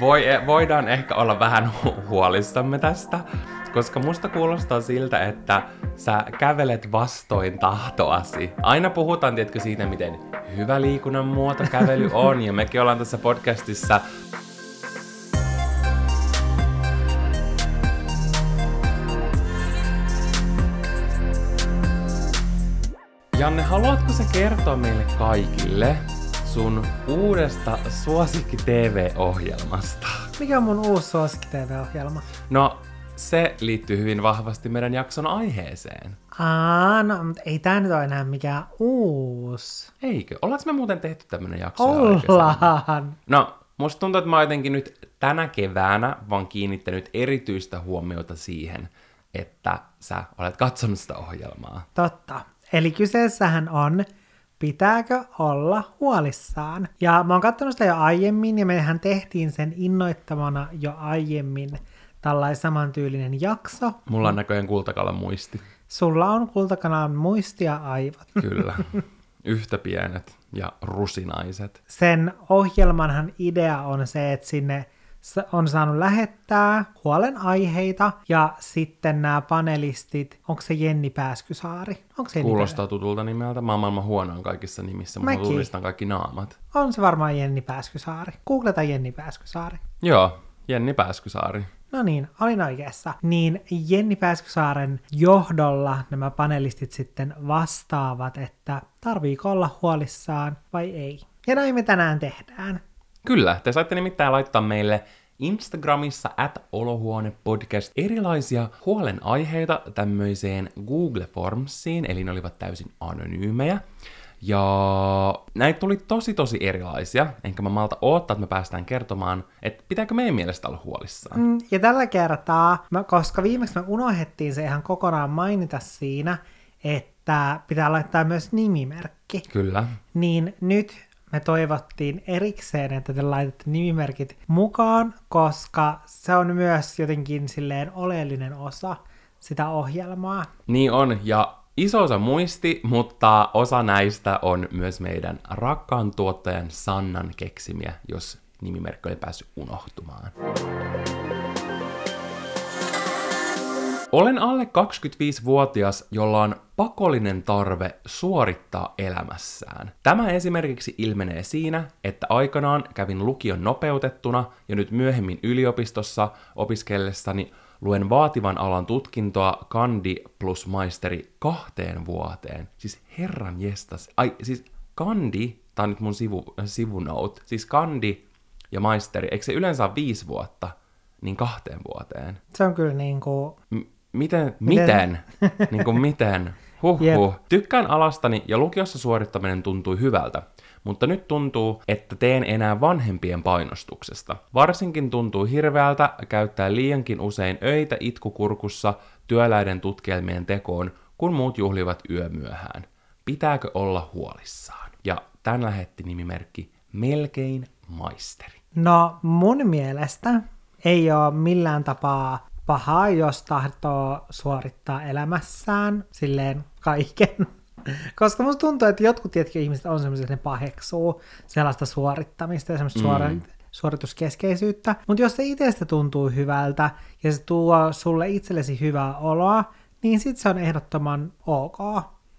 Voi, voidaan ehkä olla vähän hu- huolissamme tästä, koska musta kuulostaa siltä, että sä kävelet vastoin tahtoasi. Aina puhutaan, tiedätkö, siitä, miten hyvä liikunnan muoto kävely on, ja mekin ollaan tässä podcastissa Janne, haluatko sä kertoa meille kaikille sun uudesta suosikki TV-ohjelmasta? Mikä on mun uusi suosikki TV-ohjelma? No, se liittyy hyvin vahvasti meidän jakson aiheeseen. Aa, no, mutta ei tää nyt ole enää mikään uusi. Eikö? Ollaanko me muuten tehty tämmönen jakso? Ollaan. No, musta tuntuu, että mä oon jotenkin nyt tänä keväänä vaan kiinnittänyt erityistä huomiota siihen, että sä olet katsonut sitä ohjelmaa. Totta. Eli kyseessähän on, pitääkö olla huolissaan. Ja mä oon katsonut sitä jo aiemmin, ja mehän tehtiin sen innoittamana jo aiemmin tällainen samantyylinen jakso. Mulla on näköjään kultakalan muisti. Sulla on kultakanan muisti ja aivot. Kyllä. Yhtä pienet ja rusinaiset. Sen ohjelmanhan idea on se, että sinne on saanut lähettää huolenaiheita, ja sitten nämä panelistit, onko se Jenni Pääskysaari? Onko se Jenni Kuulostaa tutulta nimeltä. Mä oon maailman huonoin kaikissa nimissä, mutta tunnistan kaikki naamat. On se varmaan Jenni Pääskysaari. Googleta Jenni Pääskysaari. Joo, Jenni Pääskysaari. No niin, olin oikeassa. Niin Jenni Pääskysaaren johdolla nämä panelistit sitten vastaavat, että tarviiko olla huolissaan vai ei. Ja näin me tänään tehdään. Kyllä, te saitte nimittäin laittaa meille Instagramissa at olohuonepodcast erilaisia huolenaiheita tämmöiseen Google Formsiin, eli ne olivat täysin anonyymejä. Ja näitä tuli tosi tosi erilaisia, enkä mä malta odottaa, että me päästään kertomaan, että pitääkö meidän mielestä olla huolissaan. Mm, Ja tällä kertaa, mä, koska viimeksi me unohdettiin se ihan kokonaan mainita siinä, että pitää laittaa myös nimimerkki, Kyllä. niin nyt me toivottiin erikseen, että te laitatte nimimerkit mukaan, koska se on myös jotenkin silleen oleellinen osa sitä ohjelmaa. Niin on, ja iso osa muisti, mutta osa näistä on myös meidän rakkaan tuottajan Sannan keksimiä, jos nimimerkki oli päässyt unohtumaan. Olen alle 25-vuotias, jolla on pakollinen tarve suorittaa elämässään. Tämä esimerkiksi ilmenee siinä, että aikanaan kävin lukion nopeutettuna ja nyt myöhemmin yliopistossa opiskellessani luen vaativan alan tutkintoa kandi plus maisteri kahteen vuoteen. Siis herran jestas. Ai, siis kandi, tää on nyt mun sivu, sivunote, siis kandi ja maisteri, eikö se yleensä ole viisi vuotta, niin kahteen vuoteen? Se on kyllä niin kuin, M- miten? Miten? niin kuin miten? Huhhuh. Jep. Tykkään alastani ja lukiossa suorittaminen tuntui hyvältä, mutta nyt tuntuu, että teen enää vanhempien painostuksesta. Varsinkin tuntuu hirveältä käyttää liiankin usein öitä itkukurkussa työläiden tutkielmien tekoon, kun muut juhlivat yömyöhään. Pitääkö olla huolissaan? Ja tän lähetti nimimerkki Melkein maisteri. no mun mielestä ei ole millään tapaa pahaa, jos tahtoo suorittaa elämässään silleen kaiken. Koska musta tuntuu, että jotkut tietenkin ihmiset on semmoisia, että ne paheksuu sellaista suorittamista ja semmoista mm. suori- suorituskeskeisyyttä. Mutta jos se itsestä tuntuu hyvältä ja se tuo sulle itsellesi hyvää oloa, niin sit se on ehdottoman ok.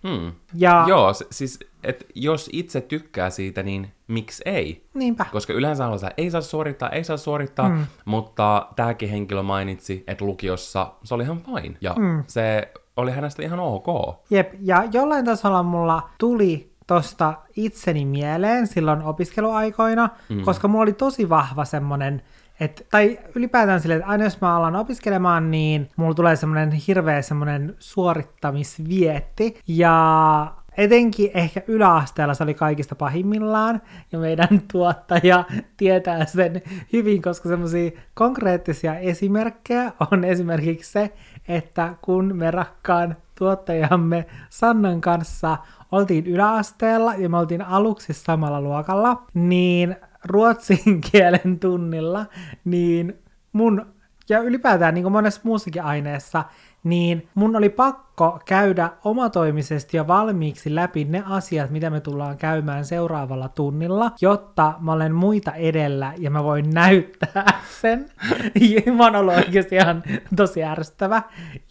Hmm. Ja Joo, siis et jos itse tykkää siitä, niin miksi ei? niinpä. Koska yleensä on ei saa suorittaa, ei saa suorittaa, mm. mutta tämäkin henkilö mainitsi, että lukiossa se oli ihan fine. Ja mm. se oli hänestä ihan ok. Jep, ja jollain tasolla mulla tuli tosta itseni mieleen silloin opiskeluaikoina, mm. koska mulla oli tosi vahva semmonen, et, tai ylipäätään silleen, että aina jos mä alan opiskelemaan, niin mulla tulee semmonen hirveä semmonen suorittamisvietti, ja etenkin ehkä yläasteella se oli kaikista pahimmillaan, ja meidän tuottaja tietää sen hyvin, koska semmoisia konkreettisia esimerkkejä on esimerkiksi se, että kun me rakkaan tuottajamme Sannan kanssa oltiin yläasteella ja me oltiin aluksi samalla luokalla, niin ruotsin kielen tunnilla, niin mun ja ylipäätään niin kuin monessa muussakin aineessa, niin mun oli pakko käydä omatoimisesti ja valmiiksi läpi ne asiat, mitä me tullaan käymään seuraavalla tunnilla, jotta mä olen muita edellä ja mä voin näyttää sen. mä oon ollut oikeasti ihan tosi ärsyttävä.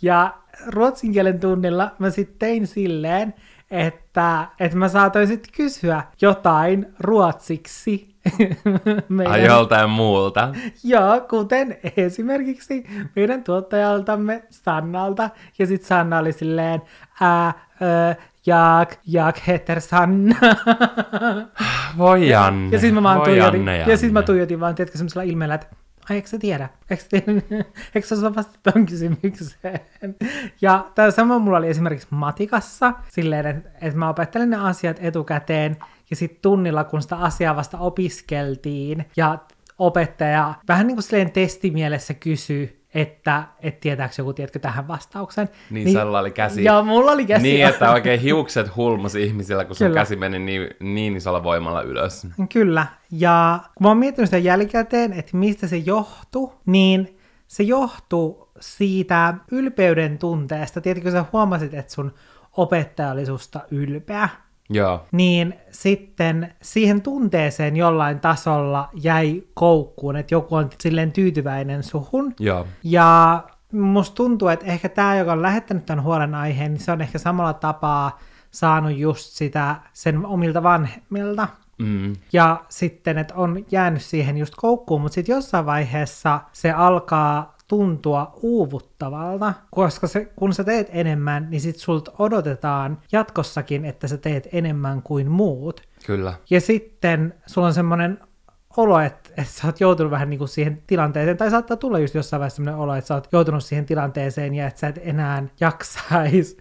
Ja ruotsin kielen tunnilla mä sitten tein silleen, että, että mä saatoin sitten kysyä jotain ruotsiksi. meidän... Ai joltain muulta. Joo, kuten esimerkiksi meidän tuottajaltamme Sannalta. Ja sitten Sanna oli silleen, ää, ö, Jak, Jak heter Sanna. Voi Janne, ja, ja sitten mä, Voi tuijotin, Janne, Janne. Ja sit mä tuijotin vaan, tiedätkö, semmoisella ilmeellä, että ai eikö sä tiedä? Eikö, eikö sä osaa vastata tuon kysymykseen? Ja tämä sama mulla oli esimerkiksi matikassa, silleen, että, että mä opettelin ne asiat etukäteen, ja sitten tunnilla, kun sitä asiaa vasta opiskeltiin, ja opettaja vähän niin kuin silleen testimielessä kysyi, että et tietääkö joku, tiedätkö tähän vastauksen. Niin, niin sulla oli käsi. Joo, mulla oli käsi. Niin, että oikein hiukset hulmus ihmisillä, kun sun käsi meni niin, niin isolla voimalla ylös. Kyllä, ja kun mä oon miettinyt sitä jälkikäteen, että mistä se johtuu, niin se johtuu siitä ylpeyden tunteesta. Tiedätkö, sä huomasit, että sun opettaja oli susta ylpeä. Joo. Niin sitten siihen tunteeseen jollain tasolla jäi koukkuun, että joku on silleen tyytyväinen suhun. Joo. Ja musta tuntuu, että ehkä tämä, joka on lähettänyt tämän huolenaiheen, niin se on ehkä samalla tapaa saanut just sitä sen omilta vanhemmilta. Mm. Ja sitten, että on jäänyt siihen just koukkuun, mutta sitten jossain vaiheessa se alkaa tuntua uuvuttavalta, koska se, kun sä teet enemmän, niin sit sulta odotetaan jatkossakin, että sä teet enemmän kuin muut. Kyllä. Ja sitten sulla on semmoinen olo, että, että sä oot joutunut vähän niin kuin siihen tilanteeseen, tai saattaa tulla just jossain vaiheessa semmoinen olo, että sä oot joutunut siihen tilanteeseen ja että sä et enää jaksaisi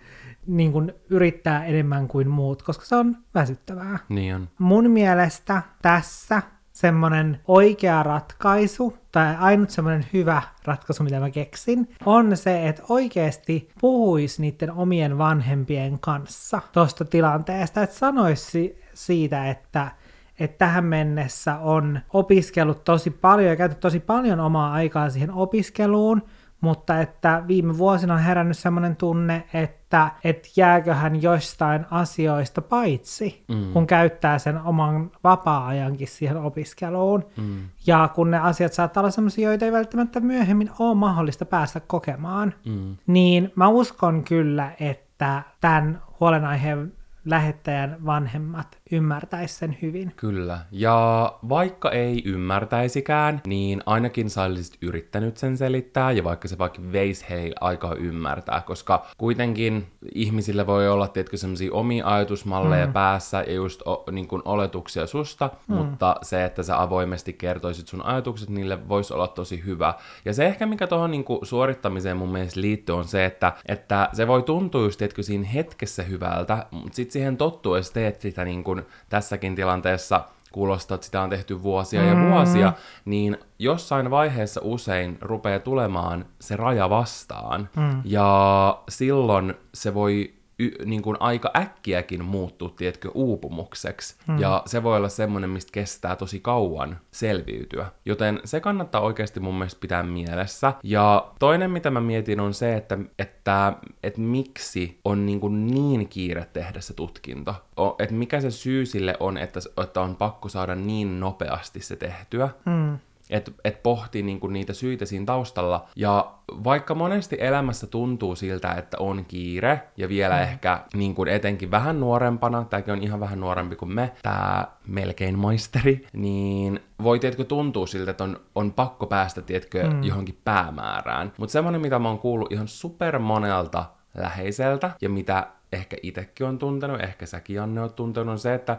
niin kuin yrittää enemmän kuin muut, koska se on väsyttävää. Niin on. Mun mielestä tässä semmoinen oikea ratkaisu, tai ainut semmoinen hyvä ratkaisu, mitä mä keksin, on se, että oikeasti puhuisi niiden omien vanhempien kanssa tuosta tilanteesta, että sanoisi siitä, että että tähän mennessä on opiskellut tosi paljon ja käytetty tosi paljon omaa aikaa siihen opiskeluun, mutta että viime vuosina on herännyt semmoinen tunne, että et jääköhän joistain asioista paitsi, mm. kun käyttää sen oman vapaa-ajankin siihen opiskeluun. Mm. Ja kun ne asiat saattaa olla semmoisia, joita ei välttämättä myöhemmin ole mahdollista päästä kokemaan, mm. niin mä uskon kyllä, että tämän huolenaiheen lähettäjän vanhemmat ymmärtäisi sen hyvin. Kyllä. Ja vaikka ei ymmärtäisikään, niin ainakin sä olisit yrittänyt sen selittää, ja vaikka se vaikka veisi heille aikaa ymmärtää, koska kuitenkin ihmisillä voi olla, tietkö semmoisia omia ajatusmalleja mm. päässä ja just o, niin kuin oletuksia susta, mm. mutta se, että sä avoimesti kertoisit sun ajatukset, niille voisi olla tosi hyvä. Ja se ehkä, mikä tuohon niin suorittamiseen mun mielestä liittyy, on se, että, että se voi tuntua just, tietkö siinä hetkessä hyvältä, mutta sitten siihen tottuu, jos teet sitä niin kuin tässäkin tilanteessa kuulostaa, että sitä on tehty vuosia ja mm. vuosia, niin jossain vaiheessa usein rupeaa tulemaan se raja vastaan. Mm. Ja silloin se voi y, niin kuin aika äkkiäkin muuttuu, tiedätkö, uupumukseksi. Hmm. Ja se voi olla semmoinen, mistä kestää tosi kauan selviytyä. Joten se kannattaa oikeasti mun mielestä pitää mielessä. Ja toinen, mitä mä mietin, on se, että, että, että miksi on niin, kuin niin kiire tehdä se tutkinto. O, että mikä se syy sille on, että, että on pakko saada niin nopeasti se tehtyä. Hmm että et pohtii niinku niitä syitä siinä taustalla. Ja vaikka monesti elämässä tuntuu siltä, että on kiire, ja vielä mm. ehkä niinku etenkin vähän nuorempana, tämäkin on ihan vähän nuorempi kuin me, tämä melkein maisteri, niin voi tietkö tuntua siltä, että on, on pakko päästä tietkö mm. johonkin päämäärään. Mutta semmoinen, mitä mä oon kuullut ihan super monelta läheiseltä, ja mitä ehkä itsekin on tuntenut, ehkä säkin Janne on tuntenut, on se, että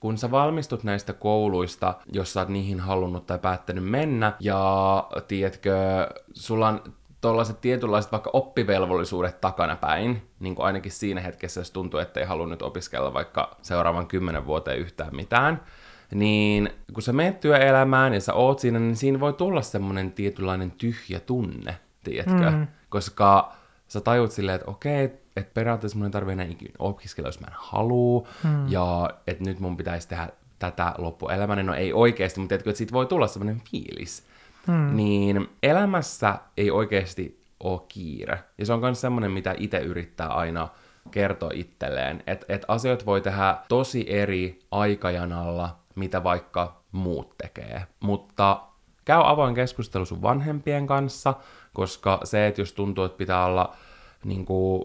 kun sä valmistut näistä kouluista, jos sä oot niihin halunnut tai päättänyt mennä, ja tiedätkö, sulla on tuollaiset tietynlaiset vaikka oppivelvollisuudet takanapäin, niin kuin ainakin siinä hetkessä, jos tuntuu, että ei halunnut opiskella vaikka seuraavan kymmenen vuoteen yhtään mitään, niin kun sä menet työelämään ja sä oot siinä, niin siinä voi tulla semmoinen tietynlainen tyhjä tunne, tiedätkö? Mm. Koska sä tajut silleen, että okei, että periaatteessa mun ei tarvitse enää ikinä opiskella, jos mä en halua, hmm. ja että nyt mun pitäisi tehdä tätä loppuelämäni. No ei oikeasti, mutta tiedätkö, että siitä voi tulla sellainen fiilis. hmm. niin elämässä ei oikeasti ole kiire. Ja se on myös semmoinen, mitä itse yrittää aina kertoa itselleen, että et asiat voi tehdä tosi eri aikajanalla, mitä vaikka muut tekee. Mutta käy avoin keskustelu sun vanhempien kanssa, koska se, että jos tuntuu, että pitää olla niin kuin,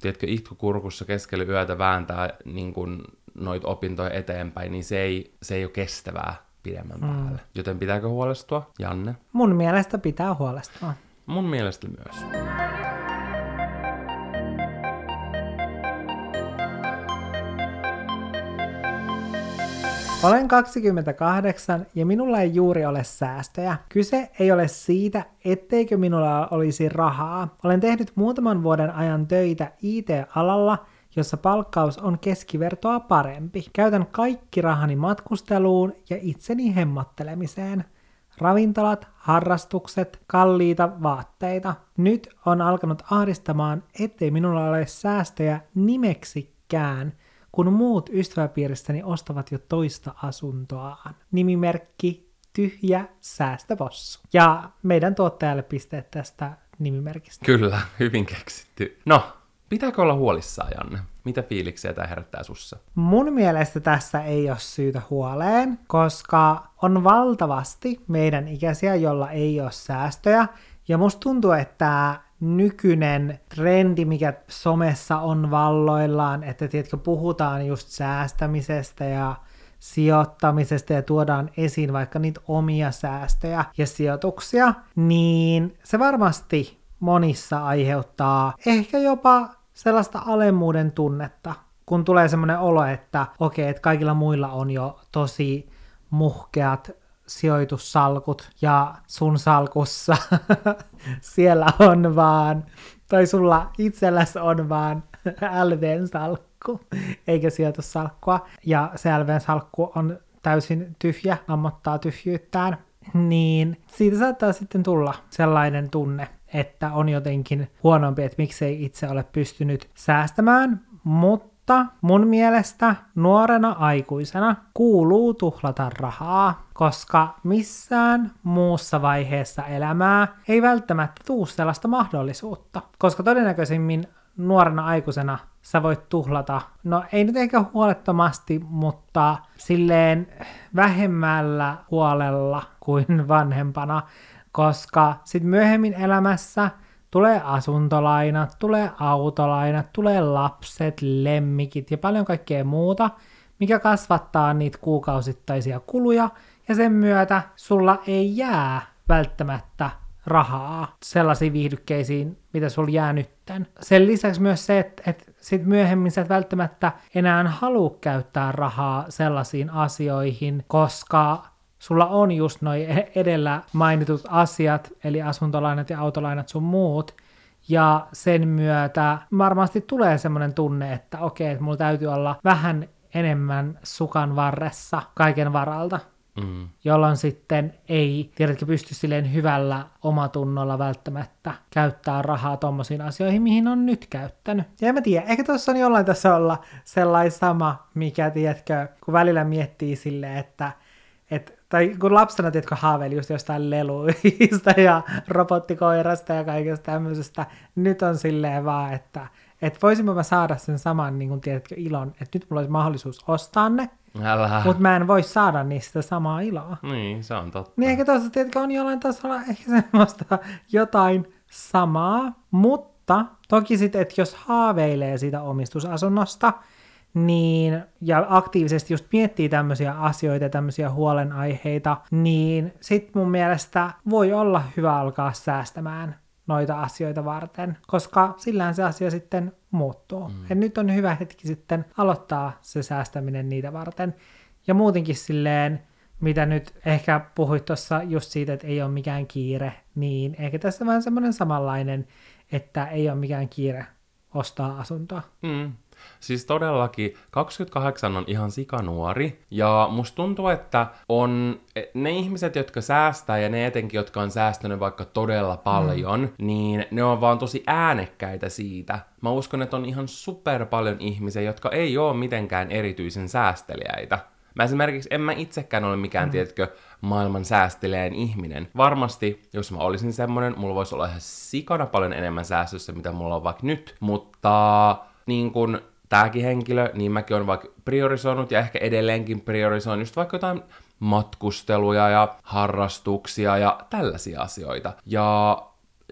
tiedätkö, itkukurkussa keskellä yötä vääntää niin kuin, noita opintoja eteenpäin, niin se ei, se ei ole kestävää pidemmän mm. päälle. Joten pitääkö huolestua, Janne? Mun mielestä pitää huolestua. Mun mielestä myös. Olen 28 ja minulla ei juuri ole säästöjä. Kyse ei ole siitä, etteikö minulla olisi rahaa. Olen tehnyt muutaman vuoden ajan töitä IT-alalla, jossa palkkaus on keskivertoa parempi. Käytän kaikki rahani matkusteluun ja itseni hemmottelemiseen. Ravintolat, harrastukset, kalliita vaatteita. Nyt on alkanut ahdistamaan, ettei minulla ole säästöjä nimeksikään – kun muut ystäväpiiristäni ostavat jo toista asuntoaan. Nimimerkki Tyhjä säästöpossu. Ja meidän tuottajalle pisteet tästä nimimerkistä. Kyllä, hyvin keksitty. No, pitääkö olla huolissaan, Janne? Mitä fiiliksiä tämä herättää sussa? Mun mielestä tässä ei ole syytä huoleen, koska on valtavasti meidän ikäisiä, jolla ei ole säästöjä. Ja musta tuntuu, että nykyinen trendi, mikä somessa on valloillaan, että tiedätkö, puhutaan just säästämisestä ja sijoittamisesta ja tuodaan esiin vaikka niitä omia säästöjä ja sijoituksia, niin se varmasti monissa aiheuttaa ehkä jopa sellaista alemmuuden tunnetta, kun tulee semmoinen olo, että okei, okay, että kaikilla muilla on jo tosi muhkeat sijoitussalkut ja sun salkussa siellä on vaan, tai sulla itselläsi on vaan LVn salkku, eikä sijoitussalkkua. Ja se LVn salkku on täysin tyhjä, ammottaa tyhjyyttään. Niin siitä saattaa sitten tulla sellainen tunne, että on jotenkin huonompi, että miksei itse ole pystynyt säästämään, mutta mutta mun mielestä nuorena aikuisena kuuluu tuhlata rahaa, koska missään muussa vaiheessa elämää ei välttämättä tuu sellaista mahdollisuutta. Koska todennäköisimmin nuorena aikuisena sä voit tuhlata, no ei nyt ehkä huolettomasti, mutta silleen vähemmällä huolella kuin vanhempana, koska sitten myöhemmin elämässä Tulee asuntolainat, tulee autolainat, tulee lapset, lemmikit ja paljon kaikkea muuta, mikä kasvattaa niitä kuukausittaisia kuluja, ja sen myötä sulla ei jää välttämättä rahaa sellaisiin viihdykkeisiin, mitä sulla jää nytten. Sen lisäksi myös se, että, että sit myöhemmin sä et välttämättä enää halua käyttää rahaa sellaisiin asioihin, koska sulla on just noin edellä mainitut asiat, eli asuntolainat ja autolainat sun muut, ja sen myötä varmasti tulee semmoinen tunne, että okei, että mulla täytyy olla vähän enemmän sukan varressa kaiken varalta. Mm. jolloin sitten ei, tiedätkö, pysty silleen hyvällä omatunnolla välttämättä käyttää rahaa tommosiin asioihin, mihin on nyt käyttänyt. Ja en mä tiedä, ehkä tuossa on jollain tässä olla sellainen sama, mikä, tiedätkö, kun välillä miettii silleen, että et, tai kun lapsena, tiedätkö, haaveili just jostain leluista ja robottikoirasta ja kaikesta tämmöisestä, nyt on silleen vaan, että et voisinko mä saada sen saman, niin kun tiedätkö, ilon, että nyt mulla olisi mahdollisuus ostaa ne, mutta mä en voi saada niistä samaa iloa. Niin, se on totta. Niin ehkä tuossa, tiedätkö, on jollain tasolla ehkä semmoista jotain samaa, mutta toki sitten, että jos haaveilee siitä omistusasunnosta, niin, ja aktiivisesti just miettii tämmöisiä asioita ja tämmöisiä huolenaiheita, niin sit mun mielestä voi olla hyvä alkaa säästämään noita asioita varten, koska sillähän se asia sitten muuttuu. Mm. Ja nyt on hyvä hetki sitten aloittaa se säästäminen niitä varten. Ja muutenkin silleen, mitä nyt ehkä puhuit tuossa just siitä, että ei ole mikään kiire, niin ehkä tässä vähän semmoinen samanlainen, että ei ole mikään kiire ostaa asuntoa. Mm. Siis todellakin 28 on ihan sikanuori, ja musta tuntuu, että on e, ne ihmiset, jotka säästää, ja ne etenkin, jotka on säästänyt vaikka todella paljon, mm. niin ne on vaan tosi äänekkäitä siitä. Mä uskon, että on ihan super paljon ihmisiä, jotka ei ole mitenkään erityisen säästeliäitä Mä esimerkiksi en mä itsekään ole mikään, mm. tiedätkö, maailman säästeleen ihminen. Varmasti, jos mä olisin semmonen, mulla voisi olla ihan sikana paljon enemmän säästössä, mitä mulla on vaikka nyt, mutta niin kun tääkin henkilö, niin mäkin on vaikka priorisoinut ja ehkä edelleenkin priorisoin just vaikka jotain matkusteluja ja harrastuksia ja tällaisia asioita. Ja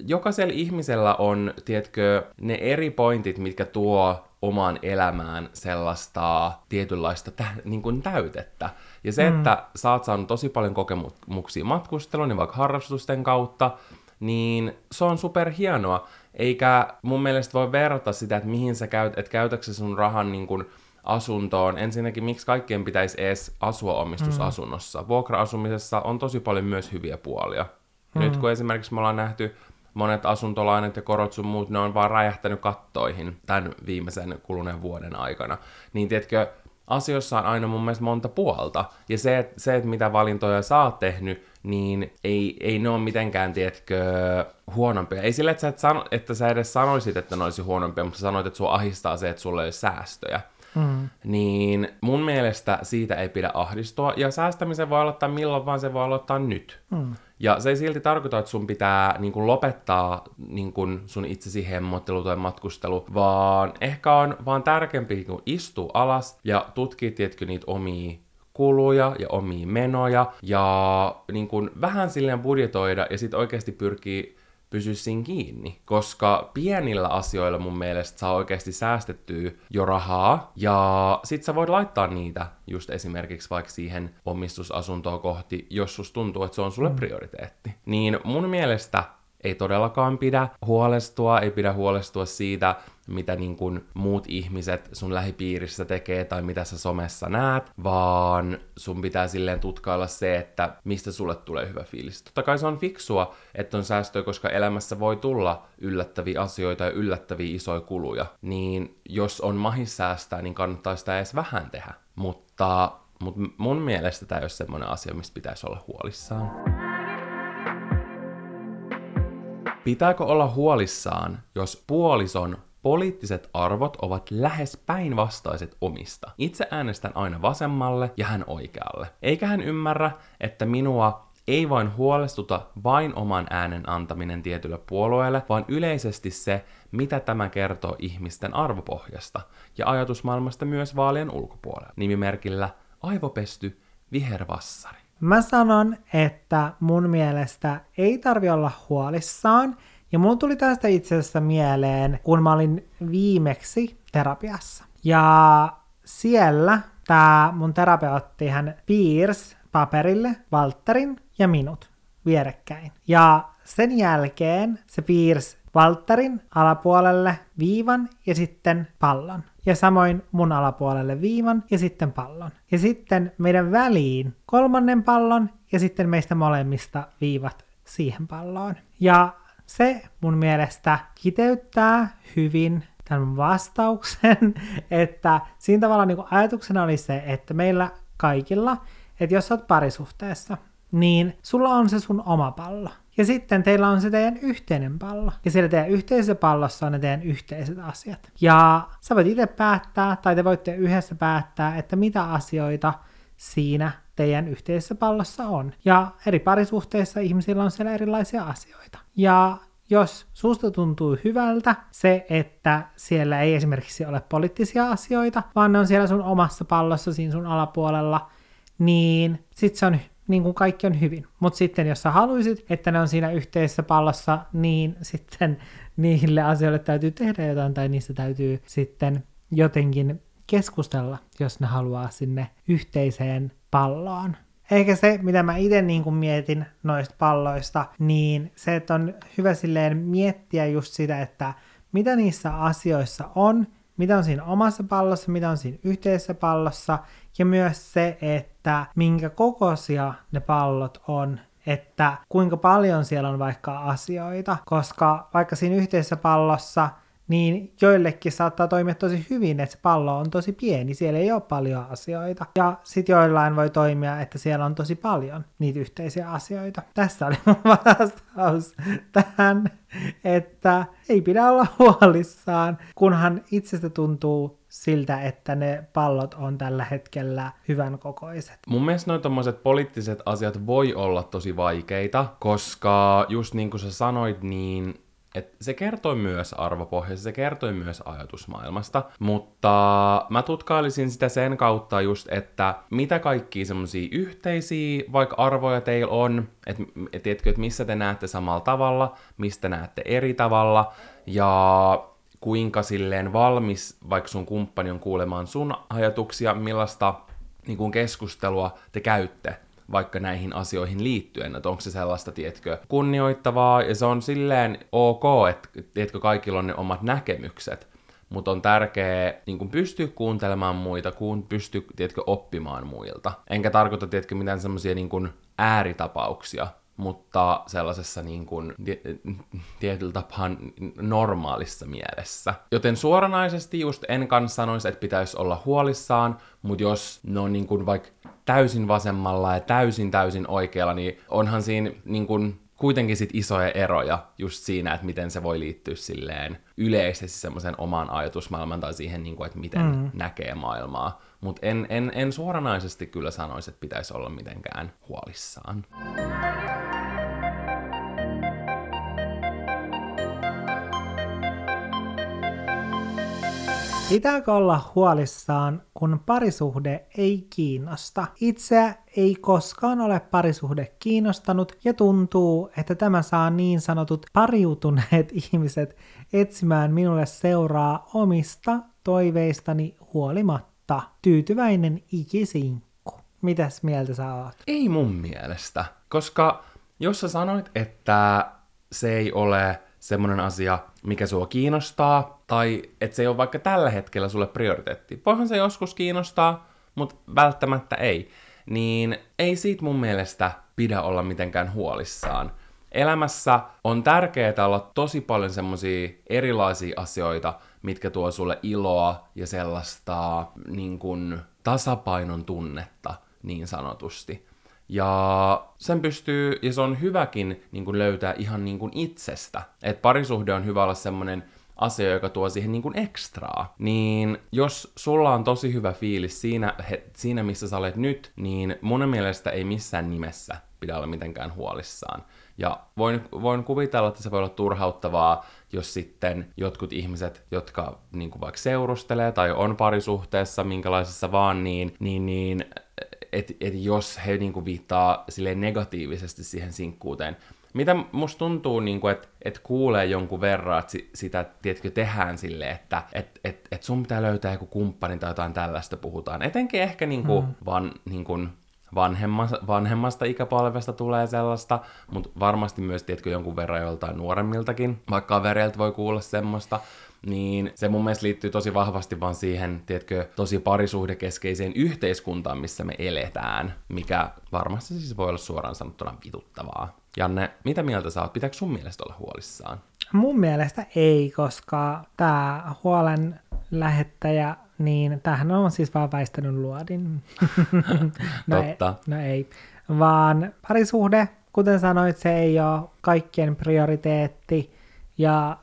jokaisella ihmisellä on, tiedätkö, ne eri pointit, mitkä tuo omaan elämään sellaista tietynlaista tä- niin kuin täytettä. Ja se, mm. että sä oot saanut tosi paljon kokemuksia matkustelun ja vaikka harrastusten kautta, niin se on super hienoa. Eikä mun mielestä voi verrata sitä, että mihin sä käyt, että käytätkö sun rahan niin kuin asuntoon. Ensinnäkin, miksi kaikkien pitäisi edes asua omistusasunnossa. Mm. Vuokra-asumisessa on tosi paljon myös hyviä puolia. Mm. Nyt kun esimerkiksi me ollaan nähty monet asuntolainat ja korot sun muut, ne on vaan räjähtänyt kattoihin tämän viimeisen kuluneen vuoden aikana. Niin tiedätkö, asioissa on aina mun mielestä monta puolta. Ja se, että, se, että mitä valintoja sä oot tehnyt, niin ei, ei ne ole mitenkään, tiedätkö, huonompia. Ei sille, että sä, et sano, että sä edes sanoisit, että ne olisi huonompia, mutta sä sanoit, että sua ahistaa se, että sulla ei ole säästöjä. Mm. Niin mun mielestä siitä ei pidä ahdistua, ja säästämisen voi aloittaa milloin vaan, se voi aloittaa nyt. Mm. Ja se ei silti tarkoita, että sun pitää niin kuin, lopettaa niin kuin, sun itsesi hemmottelu tai matkustelu, vaan ehkä on vaan tärkeämpi niin kuin, istua alas ja tutkia, tietkö, niitä omia kuluja ja omia menoja ja niin kuin, vähän silleen budjetoida ja sitten oikeasti pyrkii pysy siinä kiinni, koska pienillä asioilla mun mielestä saa oikeasti säästettyä jo rahaa, ja sit sä voit laittaa niitä just esimerkiksi vaikka siihen omistusasuntoa kohti, jos sus tuntuu, että se on sulle mm. prioriteetti. Niin mun mielestä ei todellakaan pidä huolestua, ei pidä huolestua siitä, mitä niin kuin muut ihmiset sun lähipiirissä tekee tai mitä sä somessa näet, vaan sun pitää silleen tutkailla se, että mistä sulle tulee hyvä fiilis. Totta kai se on fiksua, että on säästöä, koska elämässä voi tulla yllättäviä asioita ja yllättäviä isoja kuluja. Niin jos on mahis säästää, niin kannattaa sitä edes vähän tehdä. Mutta, mutta mun mielestä tämä ei ole semmoinen asia, mistä pitäisi olla huolissaan. Pitääkö olla huolissaan, jos puolison poliittiset arvot ovat lähes päinvastaiset omista. Itse äänestän aina vasemmalle ja hän oikealle. Eikä hän ymmärrä, että minua ei vain huolestuta vain oman äänen antaminen tietylle puolueelle, vaan yleisesti se, mitä tämä kertoo ihmisten arvopohjasta ja ajatusmaailmasta myös vaalien ulkopuolella. Nimimerkillä aivopesty vihervassari. Mä sanon, että mun mielestä ei tarvi olla huolissaan, ja mulla tuli tästä itse asiassa mieleen, kun mä olin viimeksi terapiassa. Ja siellä tämä mun terapeutti hän piirsi paperille Walterin ja minut vierekkäin. Ja sen jälkeen se piirsi Walterin alapuolelle viivan ja sitten pallon. Ja samoin mun alapuolelle viivan ja sitten pallon. Ja sitten meidän väliin kolmannen pallon ja sitten meistä molemmista viivat siihen palloon. Ja se mun mielestä kiteyttää hyvin tämän vastauksen, että siinä tavalla niin ajatuksena oli se, että meillä kaikilla, että jos sä oot parisuhteessa, niin sulla on se sun oma pallo. Ja sitten teillä on se teidän yhteinen pallo. Ja siellä teidän yhteisessä pallossa on ne teidän yhteiset asiat. Ja sä voit itse päättää, tai te voitte yhdessä päättää, että mitä asioita siinä teidän yhteisessä pallossa on. Ja eri parisuhteissa ihmisillä on siellä erilaisia asioita. Ja jos susta tuntuu hyvältä se, että siellä ei esimerkiksi ole poliittisia asioita, vaan ne on siellä sun omassa pallossa, siinä sun alapuolella, niin sit se on niin kuin kaikki on hyvin. Mutta sitten jos sä haluaisit, että ne on siinä yhteisessä pallossa, niin sitten niille asioille täytyy tehdä jotain tai niistä täytyy sitten jotenkin keskustella, jos ne haluaa sinne yhteiseen palloon. Eikä se, mitä mä itse niin mietin noista palloista, niin se, että on hyvä silleen miettiä just sitä, että mitä niissä asioissa on, mitä on siinä omassa pallossa, mitä on siinä yhteisessä pallossa, ja myös se, että minkä kokoisia ne pallot on, että kuinka paljon siellä on vaikka asioita, koska vaikka siinä yhteisessä pallossa niin joillekin saattaa toimia tosi hyvin, että se pallo on tosi pieni, siellä ei ole paljon asioita. Ja sitten joillain voi toimia, että siellä on tosi paljon niitä yhteisiä asioita. Tässä oli mun vastaus tähän, että ei pidä olla huolissaan, kunhan itsestä tuntuu siltä, että ne pallot on tällä hetkellä hyvän kokoiset. Mun mielestä noin tommoset poliittiset asiat voi olla tosi vaikeita, koska just niin kuin sä sanoit, niin et se kertoi myös arvopohjasta, se kertoi myös ajatusmaailmasta, mutta mä tutkailisin sitä sen kautta just, että mitä kaikki semmoisia yhteisiä vaikka arvoja teillä on, että et, tiedätkö, että missä te näette samalla tavalla, mistä näette eri tavalla, ja kuinka silleen valmis vaikka sun kumppani on kuulemaan sun ajatuksia, millaista niin kuin keskustelua te käytte vaikka näihin asioihin liittyen, että onko se sellaista, tietkö, kunnioittavaa, ja se on silleen ok, että tiedätkö, kaikilla on ne omat näkemykset, mutta on tärkeää niin pystyä kuuntelemaan muita, kun pystyy, tiedätkö, oppimaan muilta. Enkä tarkoita, tiedätkö, mitään semmoisia niin ääritapauksia, mutta sellaisessa niin kuin, tietyllä tapaa normaalissa mielessä. Joten suoranaisesti just en kanssa sanoisi, että pitäisi olla huolissaan, mutta jos ne on niin kuin vaikka täysin vasemmalla ja täysin täysin oikealla, niin onhan siinä niin kuin kuitenkin sit isoja eroja just siinä, että miten se voi liittyä silleen yleisesti semmoisen omaan ajatusmaailman tai siihen, niin kuin, että miten mm. näkee maailmaa. Mutta en, en, en suoranaisesti kyllä sanoisi, että pitäisi olla mitenkään huolissaan. Pitääkö olla huolissaan, kun parisuhde ei kiinnosta? Itse ei koskaan ole parisuhde kiinnostanut ja tuntuu, että tämä saa niin sanotut pariutuneet ihmiset etsimään minulle seuraa omista toiveistani huolimatta. Tyytyväinen ikisinkku. Mitäs mieltä sä oot? Ei mun mielestä, koska jos sä sanoit, että se ei ole semmoinen asia, mikä sua kiinnostaa, tai että se ei ole vaikka tällä hetkellä sulle prioriteetti. Voihan se joskus kiinnostaa, mutta välttämättä ei. Niin ei siitä mun mielestä pidä olla mitenkään huolissaan. Elämässä on tärkeää olla tosi paljon semmoisia erilaisia asioita, mitkä tuo sulle iloa ja sellaista niin kuin, tasapainon tunnetta niin sanotusti. Ja sen pystyy, ja se on hyväkin niin kuin löytää ihan niin kuin itsestä. Että parisuhde on hyvä olla semmoinen asia, joka tuo siihen niin kuin ekstraa. Niin jos sulla on tosi hyvä fiilis siinä, he, siinä missä sä olet nyt, niin mun mielestä ei missään nimessä pidä olla mitenkään huolissaan. Ja voin, voin kuvitella, että se voi olla turhauttavaa, jos sitten jotkut ihmiset, jotka niin kuin vaikka seurustelee tai on parisuhteessa, minkälaisessa vaan, niin, niin, niin että et jos he niinku viittaa silleen negatiivisesti siihen sinkkuuteen. Mitä musta tuntuu, niinku, että et kuulee jonkun verran, että sitä, tiedätkö, tehdään silleen, että et, et, et sun pitää löytää joku kumppani tai jotain tällaista puhutaan. Etenkin ehkä niinku, mm. van, niinku, vanhemmasta, vanhemmasta ikäpolvesta tulee sellaista, mutta varmasti myös, tiedätkö, jonkun verran joltain nuoremmiltakin, vaikka kavereilta voi kuulla semmoista niin se mun mielestä liittyy tosi vahvasti vaan siihen, tiedätkö, tosi parisuhdekeskeiseen yhteiskuntaan, missä me eletään, mikä varmasti siis voi olla suoraan sanottuna vituttavaa. Janne, mitä mieltä sä oot? Pitääkö sun mielestä olla huolissaan? Mun mielestä ei, koska tämä huolen lähettäjä, niin tähän on siis vaan väistänyt luodin. no Totta. Ei, no ei, vaan parisuhde, kuten sanoit, se ei ole kaikkien prioriteetti, ja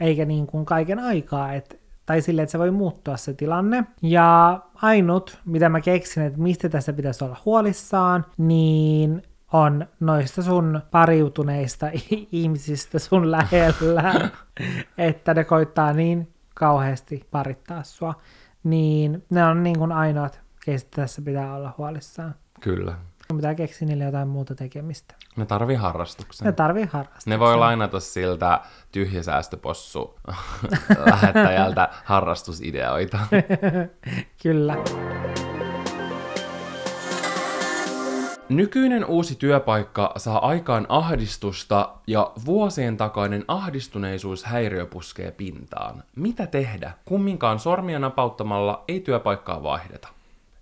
eikä niin kuin kaiken aikaa, et, tai sille, että se voi muuttua se tilanne. Ja ainut, mitä mä keksin, että mistä tässä pitäisi olla huolissaan, niin on noista sun pariutuneista ihmisistä sun lähellä, että ne koittaa niin kauheasti parittaa sua. Niin ne on niin kuin ainoat, keistä tässä pitää olla huolissaan. Kyllä. Pitää keksiä niille jotain muuta tekemistä. Ne tarvii harrastuksen. Ne tarvii harrastuksen. Ne voi lainata siltä tyhjäsäästöpossu lähettäjältä harrastusideoita. Kyllä. Nykyinen uusi työpaikka saa aikaan ahdistusta ja vuosien takainen ahdistuneisuushäiriö puskee pintaan. Mitä tehdä? Kumminkaan sormia napauttamalla ei työpaikkaa vaihdeta.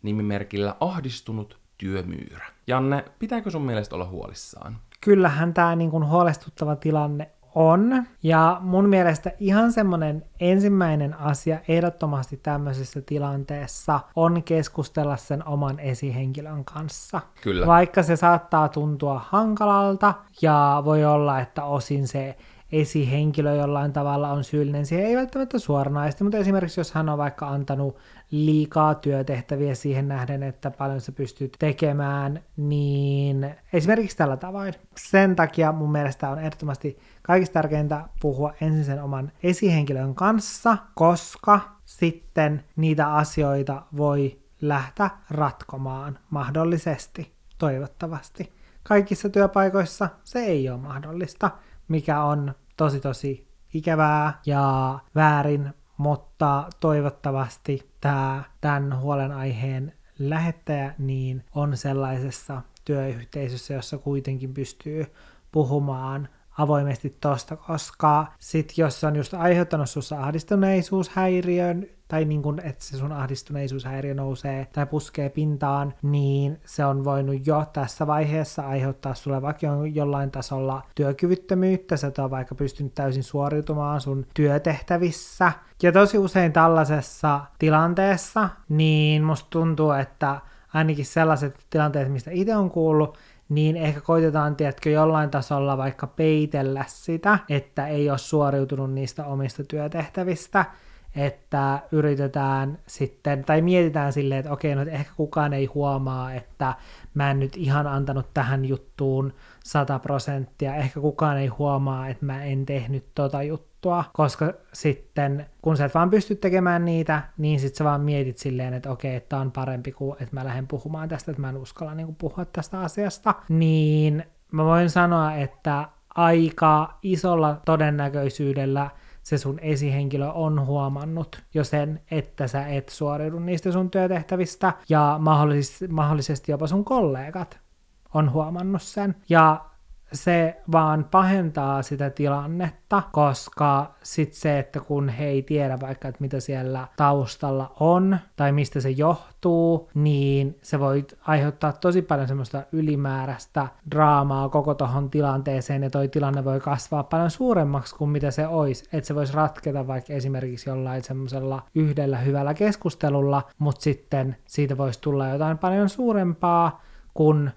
Nimimerkillä ahdistunut työmyyrä. Janne, pitääkö sun mielestä olla huolissaan? Kyllähän tämä niin huolestuttava tilanne on. Ja mun mielestä ihan semmoinen ensimmäinen asia ehdottomasti tämmöisessä tilanteessa on keskustella sen oman esihenkilön kanssa. Kyllä. Vaikka se saattaa tuntua hankalalta ja voi olla, että osin se esihenkilö jollain tavalla on syyllinen siihen, ei välttämättä suoranaisesti, mutta esimerkiksi jos hän on vaikka antanut liikaa työtehtäviä siihen nähden, että paljon sä pystyt tekemään, niin esimerkiksi tällä tavoin. Sen takia mun mielestä on ehdottomasti kaikista tärkeintä puhua ensin sen oman esihenkilön kanssa, koska sitten niitä asioita voi lähteä ratkomaan mahdollisesti, toivottavasti. Kaikissa työpaikoissa se ei ole mahdollista, mikä on tosi tosi ikävää ja väärin, mutta toivottavasti tämä tämän huolenaiheen lähettäjä niin on sellaisessa työyhteisössä, jossa kuitenkin pystyy puhumaan avoimesti tosta, koska sit jos se on just aiheuttanut sussa ahdistuneisuushäiriön, tai niin kun, että se sun ahdistuneisuushäiriö nousee tai puskee pintaan, niin se on voinut jo tässä vaiheessa aiheuttaa sulle vaikka jollain tasolla työkyvyttömyyttä, sä et ole vaikka pystynyt täysin suoriutumaan sun työtehtävissä. Ja tosi usein tällaisessa tilanteessa, niin musta tuntuu, että ainakin sellaiset tilanteet, mistä itse on kuullut, niin ehkä koitetaan, tiedätkö, jollain tasolla vaikka peitellä sitä, että ei ole suoriutunut niistä omista työtehtävistä, että yritetään sitten, tai mietitään silleen, että okei, no että ehkä kukaan ei huomaa, että mä en nyt ihan antanut tähän juttuun 100 prosenttia, ehkä kukaan ei huomaa, että mä en tehnyt tota juttua, koska sitten kun sä et vaan pysty tekemään niitä, niin sit sä vaan mietit silleen, että okei, että on parempi kuin, että mä lähden puhumaan tästä, että mä en uskalla niin puhua tästä asiasta, niin mä voin sanoa, että aika isolla todennäköisyydellä se sun esihenkilö on huomannut jo sen, että sä et suoriudu niistä sun työtehtävistä, ja mahdollis- mahdollisesti jopa sun kollegat on huomannut sen. Ja se vaan pahentaa sitä tilannetta, koska sit se, että kun he ei tiedä vaikka, että mitä siellä taustalla on tai mistä se johtuu, niin se voi aiheuttaa tosi paljon semmoista ylimääräistä draamaa koko tohon tilanteeseen ja toi tilanne voi kasvaa paljon suuremmaksi kuin mitä se olisi. Että se voisi ratketa vaikka esimerkiksi jollain semmoisella yhdellä hyvällä keskustelulla, mutta sitten siitä voisi tulla jotain paljon suurempaa, kun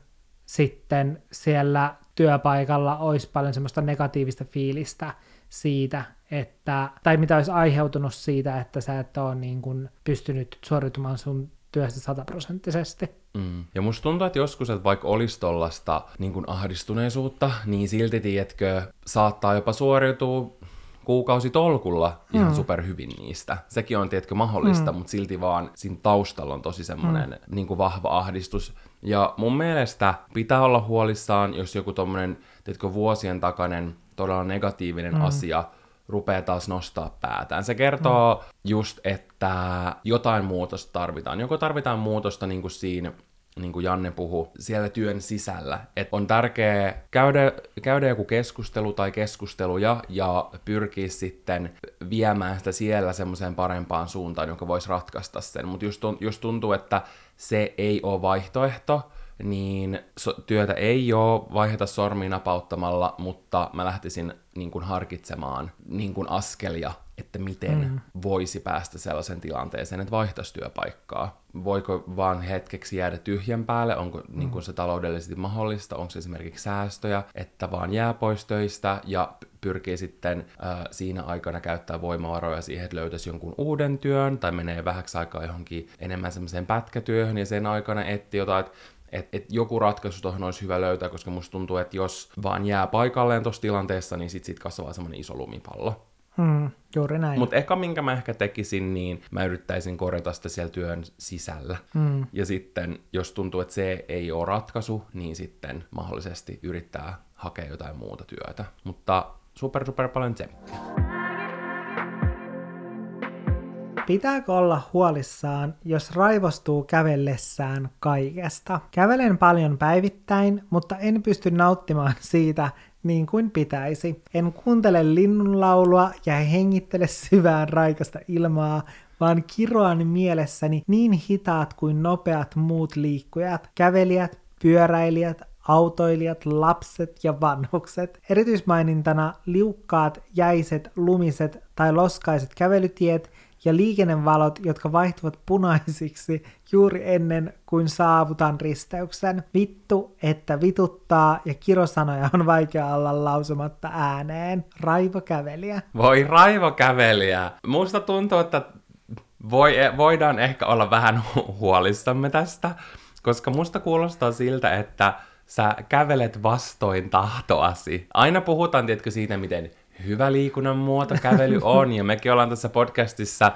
sitten siellä työpaikalla olisi paljon semmoista negatiivista fiilistä siitä, että, tai mitä olisi aiheutunut siitä, että sä et ole niin kuin pystynyt suoriutumaan sun työstä sataprosenttisesti. Mm. Ja musta tuntuu, että joskus, että vaikka olisi tollasta niin kuin ahdistuneisuutta, niin silti, tiedätkö, saattaa jopa suoriutua kuukausitolkulla ihan mm. superhyvin niistä. Sekin on, tiedätkö, mahdollista, mm. mutta silti vaan siinä taustalla on tosi semmoinen mm. niin kuin vahva ahdistus. Ja mun mielestä pitää olla huolissaan, jos joku tommonen, tiedätkö, vuosien takainen todella negatiivinen mm. asia rupeaa taas nostaa päätään. Se kertoo mm. just, että jotain muutosta tarvitaan. Joko tarvitaan muutosta niin kuin siinä niin kuin Janne puhu, siellä työn sisällä. Et on tärkeää käydä, käydä joku keskustelu tai keskusteluja ja pyrkiä sitten viemään sitä siellä semmoiseen parempaan suuntaan, joka voisi ratkaista sen. Mutta just, just tuntuu, että se ei ole vaihtoehto, niin so, työtä ei ole vaiheta sormiin napauttamalla, mutta mä lähtisin niin kuin harkitsemaan niin kuin askelia, että miten mm. voisi päästä sellaisen tilanteeseen, että vaihtaisi työpaikkaa. Voiko vaan hetkeksi jäädä tyhjän päälle, onko mm. niin kuin se taloudellisesti mahdollista, onko se esimerkiksi säästöjä, että vaan jää pois töistä ja pyrkii sitten äh, siinä aikana käyttää voimavaroja siihen, että löytäisi jonkun uuden työn tai menee vähäksi aikaa johonkin enemmän semmoiseen pätkätyöhön ja sen aikana etti jotain, että et, et joku ratkaisu tuohon olisi hyvä löytää, koska musta tuntuu, että jos vaan jää paikalleen tuossa tilanteessa, niin sit, sit kasvaa semmoinen iso lumipallo. Hmm, juuri näin. Mutta eka minkä mä ehkä tekisin, niin mä yrittäisin korjata sitä siellä työn sisällä. Hmm. Ja sitten, jos tuntuu, että se ei ole ratkaisu, niin sitten mahdollisesti yrittää hakea jotain muuta työtä. Mutta super, super paljon tsemppiä. Pitääkö olla huolissaan, jos raivostuu kävellessään kaikesta? Kävelen paljon päivittäin, mutta en pysty nauttimaan siitä niin kuin pitäisi. En kuuntele linnunlaulua ja hengittele syvään raikasta ilmaa, vaan kiroan mielessäni niin hitaat kuin nopeat muut liikkujat, kävelijät, pyöräilijät, autoilijat, lapset ja vanhukset. Erityismainintana liukkaat, jäiset, lumiset tai loskaiset kävelytiet ja liikennevalot, jotka vaihtuvat punaisiksi juuri ennen kuin saavutan risteyksen. Vittu, että vituttaa ja kirosanoja on vaikea olla lausumatta ääneen. Raivokävelijä. Voi raivokävelijä. Musta tuntuu, että voi, voidaan ehkä olla vähän huolissamme tästä, koska musta kuulostaa siltä, että sä kävelet vastoin tahtoasi. Aina puhutaan, tiedätkö, siitä, miten hyvä liikunnan muoto kävely on, ja mekin ollaan tässä podcastissa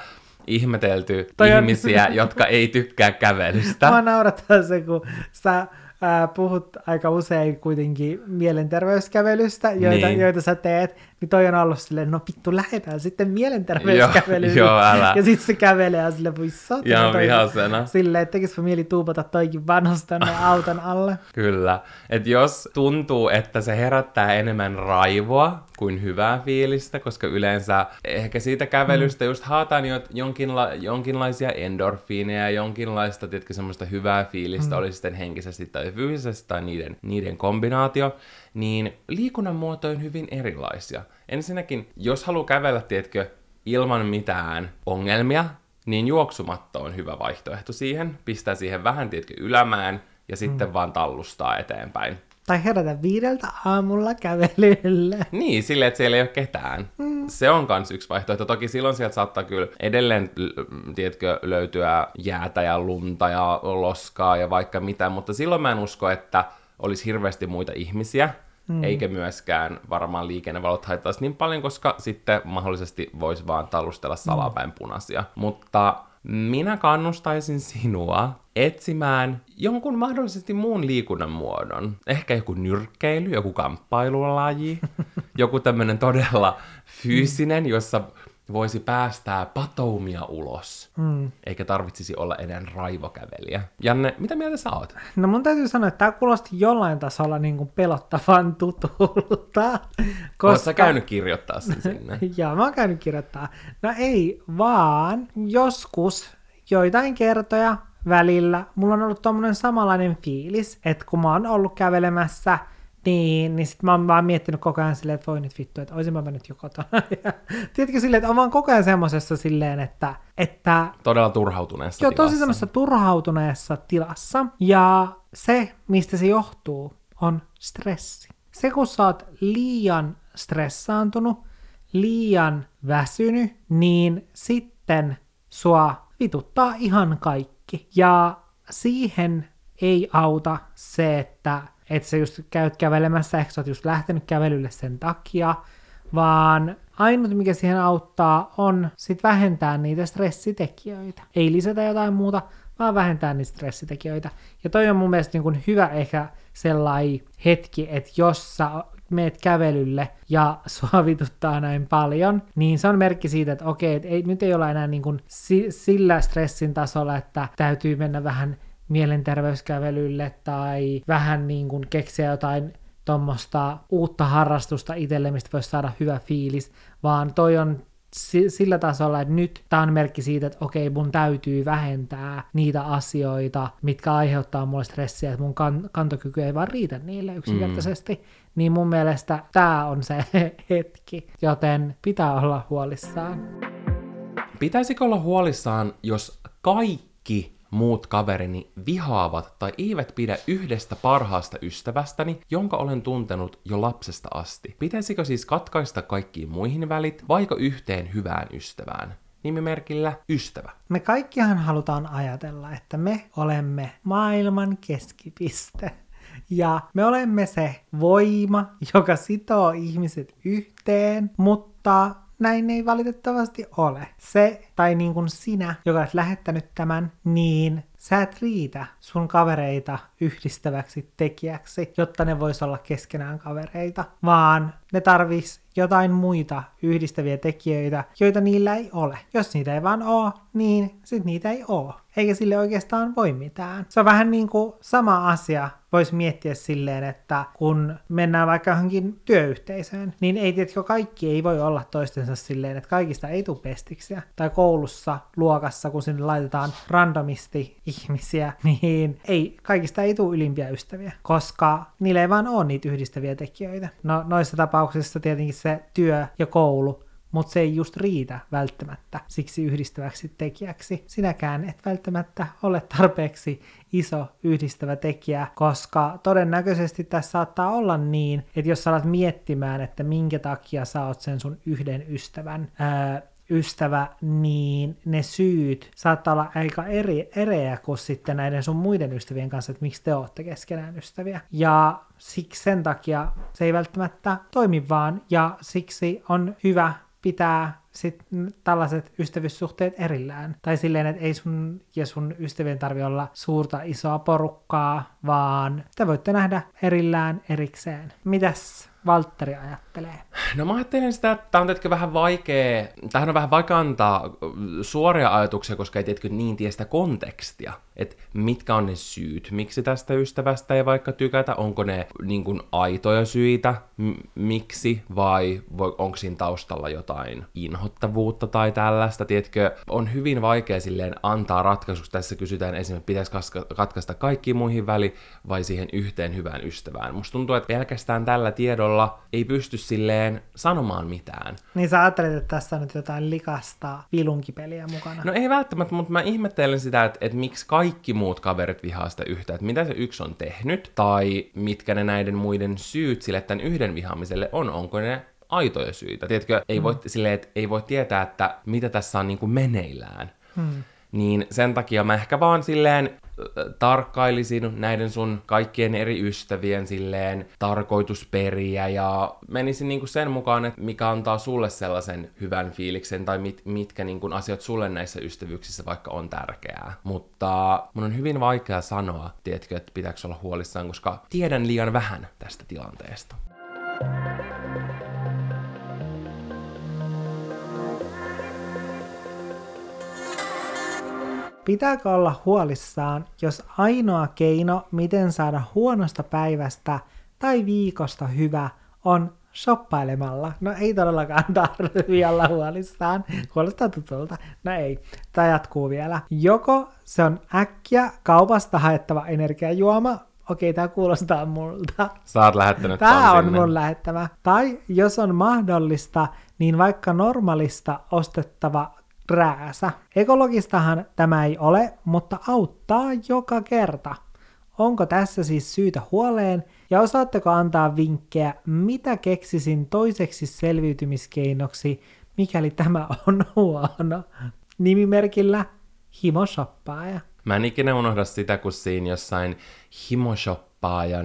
ihmetelty Toi ihmisiä, on... jotka ei tykkää kävelystä. Mä naurattaa se, kun sä ää, puhut aika usein kuitenkin mielenterveyskävelystä, joita, niin. joita sä teet, niin toi on ollut silleen, no vittu, lähdetään sitten mielenterveyskävelyyn. Joo, joo, älä. Ja sitten se kävelee ja sille voi sotana. Ihan vihasena. Silleen, että tekisipä mieli tuupata toikin vanhus tänne auton alle. Kyllä. Että jos tuntuu, että se herättää enemmän raivoa kuin hyvää fiilistä, koska yleensä ehkä siitä kävelystä mm. just haataan jo jonkinla- jonkinlaisia endorfiineja, jonkinlaista, tiedätkö, semmoista hyvää fiilistä, mm. oli sitten henkisesti tai fyysisesti tai niiden, niiden kombinaatio niin liikunnan muoto on hyvin erilaisia. Ensinnäkin, jos haluaa kävellä, tiedätkö, ilman mitään ongelmia, niin juoksumatto on hyvä vaihtoehto siihen. Pistää siihen vähän, tiedätkö, ylämään ja sitten mm. vaan tallustaa eteenpäin. Tai herätä viideltä aamulla kävelylle. Niin, silleen, että siellä ei ole ketään. Mm. Se on kans yksi vaihtoehto. Toki silloin sieltä saattaa kyllä edelleen, tiedätkö, löytyä jäätä ja lunta ja loskaa ja vaikka mitä, mutta silloin mä en usko, että olisi hirveästi muita ihmisiä, Mm. Eikä myöskään varmaan liikennevalot haittaisi niin paljon, koska sitten mahdollisesti voisi vaan talustella mm. salapäin punaisia. Mutta minä kannustaisin sinua etsimään jonkun mahdollisesti muun liikunnan muodon. Ehkä joku nyrkkeily, joku kamppailulaji, joku tämmöinen todella fyysinen, jossa voisi päästää patoumia ulos, mm. eikä tarvitsisi olla enää raivokävelijä. Janne, mitä mieltä sä oot? No mun täytyy sanoa, että tämä kuulosti jollain tasolla niin kuin pelottavan tutulta. Koska... Oletko käynyt kirjoittaa sen sinne? Joo, mä oon käynyt kirjoittaa. No ei, vaan joskus joitain kertoja välillä mulla on ollut tommonen samanlainen fiilis, että kun mä oon ollut kävelemässä – niin, niin sit mä oon vaan miettinyt koko ajan silleen, että voi nyt vittu, että olisin mä mennyt jo kotona. Ja, tiedätkö silleen, että on vaan koko ajan semmosessa silleen, että... että Todella turhautuneessa joo, tilassa. tosi semmoisessa turhautuneessa tilassa. Ja se, mistä se johtuu, on stressi. Se, kun sä oot liian stressaantunut, liian väsynyt, niin sitten sua vituttaa ihan kaikki. Ja siihen ei auta se, että että sä just käyt kävelemässä, ehkä sä oot just lähtenyt kävelylle sen takia, vaan ainut mikä siihen auttaa on sit vähentää niitä stressitekijöitä. Ei lisätä jotain muuta, vaan vähentää niitä stressitekijöitä. Ja toi on mun mielestä niin kuin hyvä ehkä sellainen hetki, että jos sä meet kävelylle ja sua vituttaa näin paljon, niin se on merkki siitä, että okei, että ei, nyt ei olla enää niin kuin sillä stressin tasolla, että täytyy mennä vähän mielenterveyskävelylle tai vähän niin kuin keksiä jotain tuommoista uutta harrastusta itselle, mistä voisi saada hyvä fiilis, vaan toi on sillä tasolla, että nyt tämä on merkki siitä, että okei, mun täytyy vähentää niitä asioita, mitkä aiheuttaa mulle stressiä, että mun kan- kantokyky ei vaan riitä niille yksinkertaisesti. Mm. Niin mun mielestä tämä on se hetki, joten pitää olla huolissaan. Pitäisikö olla huolissaan, jos kaikki muut kaverini vihaavat tai eivät pidä yhdestä parhaasta ystävästäni, jonka olen tuntenut jo lapsesta asti. Pitäisikö siis katkaista kaikkiin muihin välit, vaiko yhteen hyvään ystävään? Nimimerkillä ystävä. Me kaikkihan halutaan ajatella, että me olemme maailman keskipiste. Ja me olemme se voima, joka sitoo ihmiset yhteen, mutta näin ei valitettavasti ole. Se, tai niin kuin sinä, joka olet lähettänyt tämän, niin sä et riitä sun kavereita yhdistäväksi tekijäksi, jotta ne vois olla keskenään kavereita, vaan ne tarvis jotain muita yhdistäviä tekijöitä, joita niillä ei ole. Jos niitä ei vaan oo, niin sit niitä ei oo. Eikä sille oikeastaan voi mitään. Se on vähän niin kuin sama asia voisi miettiä silleen, että kun mennään vaikka johonkin työyhteisöön, niin ei tiedätkö, kaikki ei voi olla toistensa silleen, että kaikista ei tule pestiksiä. Tai koulussa, luokassa, kun sinne laitetaan randomisti ihmisiä, niin ei, kaikista ei tule ylimpiä ystäviä, koska niillä ei vaan ole niitä yhdistäviä tekijöitä. No noissa tapauksissa tietenkin se työ ja koulu mutta se ei just riitä välttämättä siksi yhdistäväksi tekijäksi. Sinäkään et välttämättä ole tarpeeksi iso yhdistävä tekijä, koska todennäköisesti tässä saattaa olla niin, että jos sä alat miettimään, että minkä takia sä oot sen sun yhden ystävän ää, ystävä, niin ne syyt saattaa olla aika eri, ereä kuin sitten näiden sun muiden ystävien kanssa, että miksi te olette keskenään ystäviä. Ja siksi sen takia se ei välttämättä toimi vaan, ja siksi on hyvä pitää sit tällaiset ystävyyssuhteet erillään. Tai silleen, että ei sun ja sun ystävien tarvi olla suurta isoa porukkaa, vaan te voitte nähdä erillään erikseen. Mitäs Valtteri ajattelee? No mä ajattelen sitä, että tämä on tietenkin vähän vaikea, tähän on vähän vaikea antaa suoria ajatuksia, koska ei tietenkin niin tiedä sitä kontekstia, että mitkä on ne syyt, miksi tästä ystävästä ei vaikka tykätä, onko ne niin kuin aitoja syitä, m- miksi, vai onko siinä taustalla jotain inhottavuutta tai tällaista, tiedätkö, on hyvin vaikea silleen antaa ratkaisuksi, tässä kysytään esimerkiksi, pitäisi katkaista kaikkiin muihin väli vai siihen yhteen hyvään ystävään. Musta tuntuu, että pelkästään tällä tiedolla ei pysty silleen sanomaan mitään. Niin sä ajattelet, että tässä on nyt jotain likasta vilunkipeliä mukana? No ei välttämättä, mutta mä ihmettelen sitä, että, että miksi kaikki muut kaverit vihaa sitä yhtä, että mitä se yksi on tehnyt, tai mitkä ne näiden muiden syyt sille tämän yhden vihaamiselle on, onko ne aitoja syitä. Tiedätkö, ei, voi, mm. silleen, että ei voi tietää, että mitä tässä on niin kuin meneillään. Hmm. Niin sen takia mä ehkä vaan silleen tarkkailisin näiden sun kaikkien eri ystävien silleen tarkoitusperiä ja menisin niinku sen mukaan, että mikä antaa sulle sellaisen hyvän fiiliksen tai mit, mitkä niinku asiat sulle näissä ystävyyksissä vaikka on tärkeää. Mutta mun on hyvin vaikea sanoa, tiedätkö, että pitääkö olla huolissaan, koska tiedän liian vähän tästä tilanteesta. Pitääkö olla huolissaan, jos ainoa keino, miten saada huonosta päivästä tai viikosta hyvä, on shoppailemalla? No ei todellakaan tarvitse olla huolissaan. Kuulostaa tutulta. No ei. Tämä jatkuu vielä. Joko se on äkkiä kaupasta haettava energiajuoma, okei, tämä kuulostaa multa. Sä oot lähettänyt Tämä on sinne. mun lähettämä. Tai jos on mahdollista, niin vaikka normaalista ostettava rääsä. Ekologistahan tämä ei ole, mutta auttaa joka kerta. Onko tässä siis syytä huoleen ja osaatteko antaa vinkkejä, mitä keksisin toiseksi selviytymiskeinoksi, mikäli tämä on huono? Nimimerkillä himoshoppaaja. Mä en ikinä unohda sitä, kun siinä jossain himoshop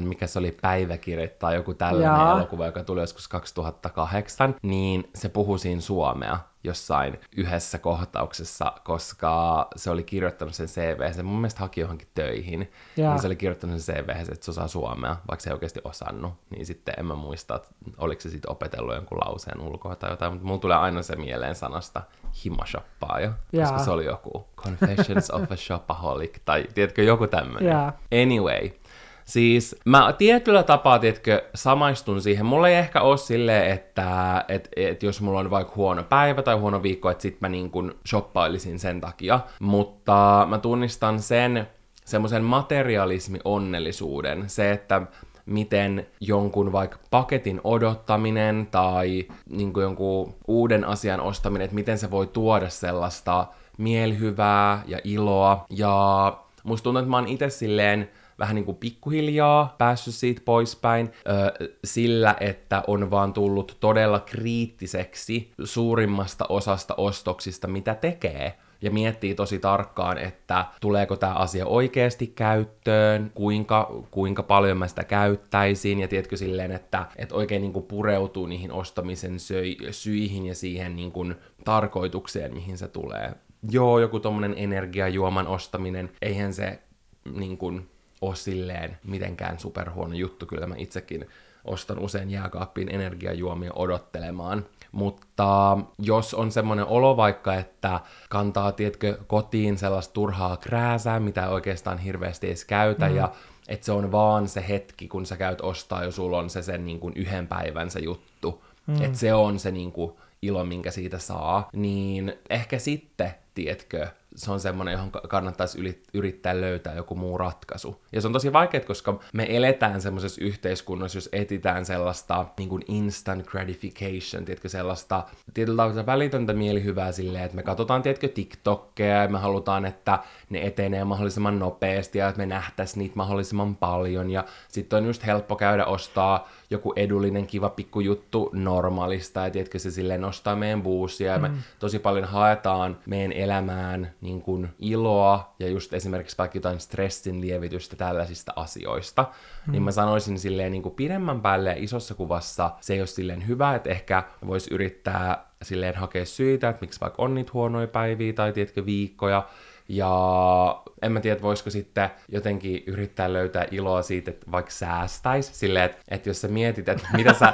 mikä se oli päiväkirja tai joku tällainen Jaa. elokuva, joka tuli joskus 2008, niin se puhui siinä suomea jossain yhdessä kohtauksessa, koska se oli kirjoittanut sen CV, se mun mielestä haki johonkin töihin, ja niin se oli kirjoittanut sen CV, että se osaa suomea, vaikka se ei oikeasti osannut, niin sitten en mä muista, että oliko se sitten opetellut jonkun lauseen ulkoa tai jotain, mutta mulla tulee aina se mieleen sanasta himashoppaaja, koska se oli joku Confessions of a Shopaholic, tai tiedätkö, joku tämmöinen. Anyway, Siis mä tietyllä tapaa, tiedätkö, samaistun siihen. Mulla ei ehkä ole silleen, että et, et jos mulla on vaikka huono päivä tai huono viikko, että sit mä niin shoppailisin sen takia. Mutta mä tunnistan sen semmoisen materialismi-onnellisuuden. Se, että miten jonkun vaikka paketin odottaminen tai niin jonkun uuden asian ostaminen, että miten se voi tuoda sellaista mielihyvää ja iloa. Ja musta tuntuu, että mä oon itse silleen vähän niin kuin pikkuhiljaa päässyt siitä poispäin ö, sillä, että on vaan tullut todella kriittiseksi suurimmasta osasta ostoksista, mitä tekee. Ja miettii tosi tarkkaan, että tuleeko tämä asia oikeasti käyttöön, kuinka, kuinka paljon mä sitä käyttäisin, ja tiedätkö silleen, että, että oikein niin kuin pureutuu niihin ostamisen söi, syihin ja siihen niin kuin tarkoitukseen, mihin se tulee. Joo, joku tommonen energiajuoman ostaminen, eihän se niin kuin, ole silleen mitenkään superhuono juttu. Kyllä mä itsekin ostan usein jääkaappiin energiajuomia odottelemaan. Mutta jos on semmoinen olo vaikka, että kantaa, tietkö, kotiin sellaista turhaa krääsää, mitä oikeastaan hirveästi edes käytä, mm. ja että se on vaan se hetki, kun sä käyt ostaa, jo sulla on se sen niin kuin yhden päivän se juttu. Mm. Että se on se niin kuin ilo, minkä siitä saa. Niin ehkä sitten, tietkö, se on semmoinen, johon kannattaisi yrittää löytää joku muu ratkaisu. Ja se on tosi vaikeaa, koska me eletään semmoisessa yhteiskunnassa, jos etitään sellaista niin kuin instant gratification, tiedätkö, sellaista tietyllä tavalla välitöntä mielihyvää silleen, että me katsotaan, tiedätkö, TikTokkeja ja me halutaan, että ne etenee mahdollisimman nopeasti ja että me nähtäisiin niitä mahdollisimman paljon ja sitten on just helppo käydä ostaa joku edullinen kiva pikku juttu normaalista ja tiedätkö, se silleen nostaa meidän buusia ja me mm. tosi paljon haetaan meidän elämään niin kuin iloa ja just esimerkiksi vaikka jotain stressin lievitystä tällaisista asioista, mm. niin mä sanoisin silleen niin kuin pidemmän päälle ja isossa kuvassa se ei ole silleen hyvä, että ehkä voisi yrittää silleen hakea syitä, että miksi vaikka on niitä huonoja päiviä tai tiedätkö viikkoja, ja en mä tiedä, voisiko sitten jotenkin yrittää löytää iloa siitä, että vaikka säästäisi. Silleen, että, että jos sä mietit, että mitä sä...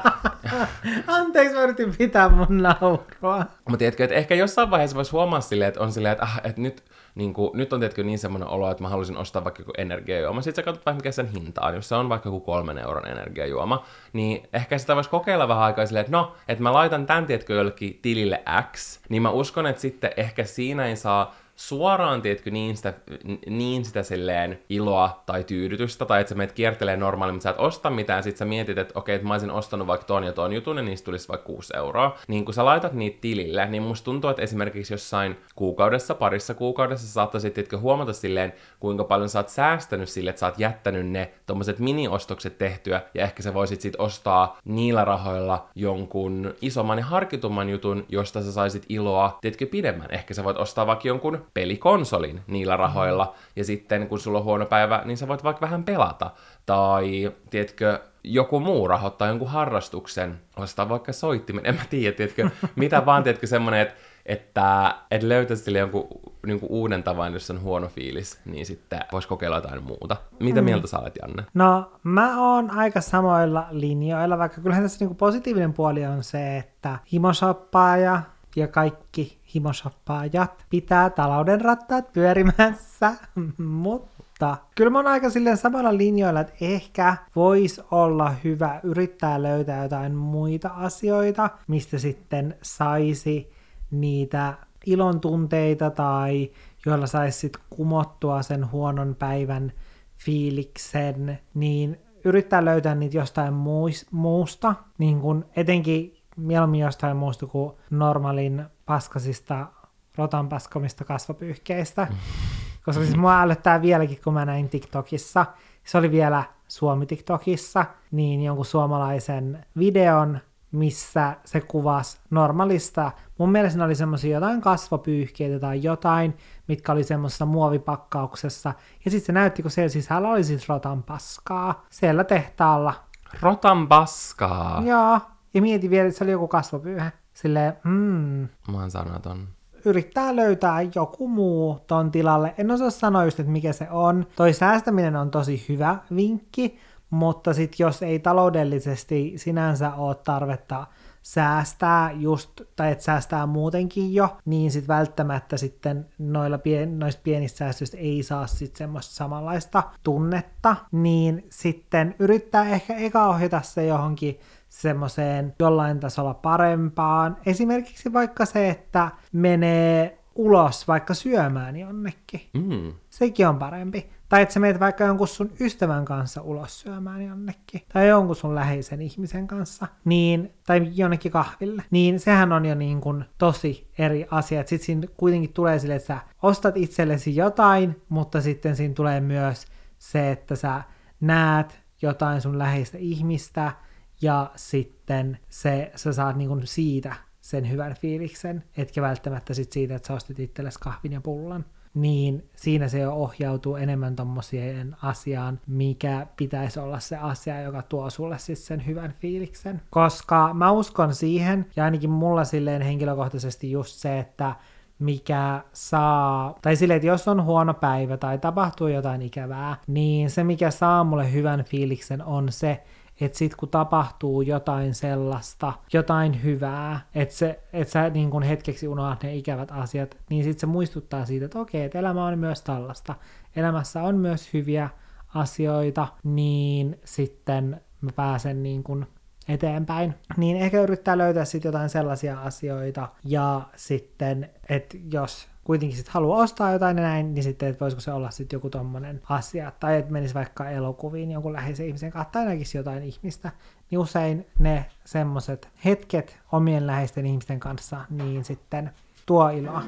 Anteeksi, mä yritin pitää mun naurua. Mutta tiedätkö, että ehkä jossain vaiheessa voisi huomaa silleen, että on silleen, että, ah, että nyt, niin kuin, nyt on tietenkin niin semmoinen olo, että mä haluaisin ostaa vaikka joku energiajuoma. Sitten sä katsot vaikka mikä sen hinta on. Jos se on vaikka joku kolmen euron energiajuoma, niin ehkä sitä voisi kokeilla vähän aikaa silleen, että no, että mä laitan tämän, tiedätkö, jollekin tilille X, niin mä uskon, että sitten ehkä siinä ei saa suoraan, tiedätkö, niin sitä, niin sitä silleen iloa tai tyydytystä, tai että sä menet kiertelee normaali, mutta sä et osta mitään, sit sä mietit, että okei, että mä olisin ostanut vaikka ton ja ton jutun, ja niistä tulisi vaikka 6 euroa. Niin kun sä laitat niitä tilille, niin musta tuntuu, että esimerkiksi jossain kuukaudessa, parissa kuukaudessa saattaisit, tiedätkö, huomata silleen, kuinka paljon sä oot säästänyt sille, että sä oot jättänyt ne tommoset mini-ostokset tehtyä, ja ehkä sä voisit sit ostaa niillä rahoilla jonkun isomman ja harkitumman jutun, josta sä saisit iloa, tiedätkö, pidemmän. Ehkä sä voit ostaa vaikka jonkun pelikonsolin niillä rahoilla, mm. ja sitten kun sulla on huono päivä, niin sä voit vaikka vähän pelata. Tai, tiedätkö, joku muu rahoittaa jonkun harrastuksen, ostaa vaikka soittimen, en mä tiedä, tiedätkö, mitä vaan, tiedätkö, semmonen, että että et löytäisi sille jonkun niin uuden tavan, jos on huono fiilis, niin sitten voisi kokeilla jotain muuta. Mitä mm. mieltä sä olet, Janne? No, mä oon aika samoilla linjoilla, vaikka kyllähän tässä niin positiivinen puoli on se, että himosoppaaja ja kaikki himosoppaajat pitää talouden rattaat pyörimässä, mutta kyllä mä oon aika silleen samalla linjoilla, että ehkä voisi olla hyvä yrittää löytää jotain muita asioita, mistä sitten saisi niitä ilon tunteita tai joilla saisi sitten kumottua sen huonon päivän fiiliksen, niin yrittää löytää niitä jostain muusta, niin kun etenkin mieluummin jostain muusta kuin normaalin paskasista rotan paskomista kasvopyyhkeistä. Mm. Koska siis mua älyttää vieläkin, kun mä näin TikTokissa, se oli vielä Suomi-TikTokissa, niin jonkun suomalaisen videon, missä se kuvasi normaalista. Mun mielestä ne oli semmoisia jotain kasvopyyhkeitä tai jotain, mitkä oli semmoisessa muovipakkauksessa. Ja sitten se näytti, kun siellä sisällä oli siis rotan paskaa. Siellä tehtaalla. Rotan paskaa? Joo. Ja mietin vielä, että se oli joku kasvopyyhe. Silleen, mm. Mä oon sanaton. Yrittää löytää joku muu ton tilalle. En osaa sanoa just, että mikä se on. Toi säästäminen on tosi hyvä vinkki, mutta sit jos ei taloudellisesti sinänsä ole tarvetta säästää just, tai että säästää muutenkin jo, niin sitten välttämättä sitten noilla pien, noista pienistä säästöistä ei saa sitten semmoista samanlaista tunnetta, niin sitten yrittää ehkä eka ohjata se johonkin semmoiseen jollain tasolla parempaan. Esimerkiksi vaikka se, että menee ulos vaikka syömään jonnekin. Mm. Sekin on parempi. Tai että sä meet vaikka jonkun sun ystävän kanssa ulos syömään jonnekin. Tai jonkun sun läheisen ihmisen kanssa. Niin, tai jonnekin kahville. Niin sehän on jo niin kuin tosi eri asia. Sitten siinä kuitenkin tulee sille, että sä ostat itsellesi jotain, mutta sitten siinä tulee myös se, että sä näet jotain sun läheistä ihmistä, ja sitten se, sä saat niin siitä sen hyvän fiiliksen, etkä välttämättä sit siitä, että sä ostit itsellesi kahvin ja pullan niin siinä se jo ohjautuu enemmän tommosien asiaan, mikä pitäisi olla se asia, joka tuo sulle siis sen hyvän fiiliksen. Koska mä uskon siihen, ja ainakin mulla silleen henkilökohtaisesti just se, että mikä saa, tai silleen, että jos on huono päivä tai tapahtuu jotain ikävää, niin se mikä saa mulle hyvän fiiliksen on se, että sit kun tapahtuu jotain sellaista, jotain hyvää, että, se, että sä niin kun hetkeksi unohdat ne ikävät asiat, niin sit se muistuttaa siitä, että okei, että elämä on myös tällaista. Elämässä on myös hyviä asioita, niin sitten mä pääsen niin kun eteenpäin, niin ehkä yrittää löytää sitten jotain sellaisia asioita, ja sitten, että jos kuitenkin sitten haluaa ostaa jotain ja näin, niin sitten, että voisiko se olla sitten joku tommonen asia, tai että menisi vaikka elokuviin jonkun läheisen ihmisen kanssa, tai näkisi jotain ihmistä, niin usein ne semmoset hetket omien läheisten ihmisten kanssa, niin sitten tuo iloa.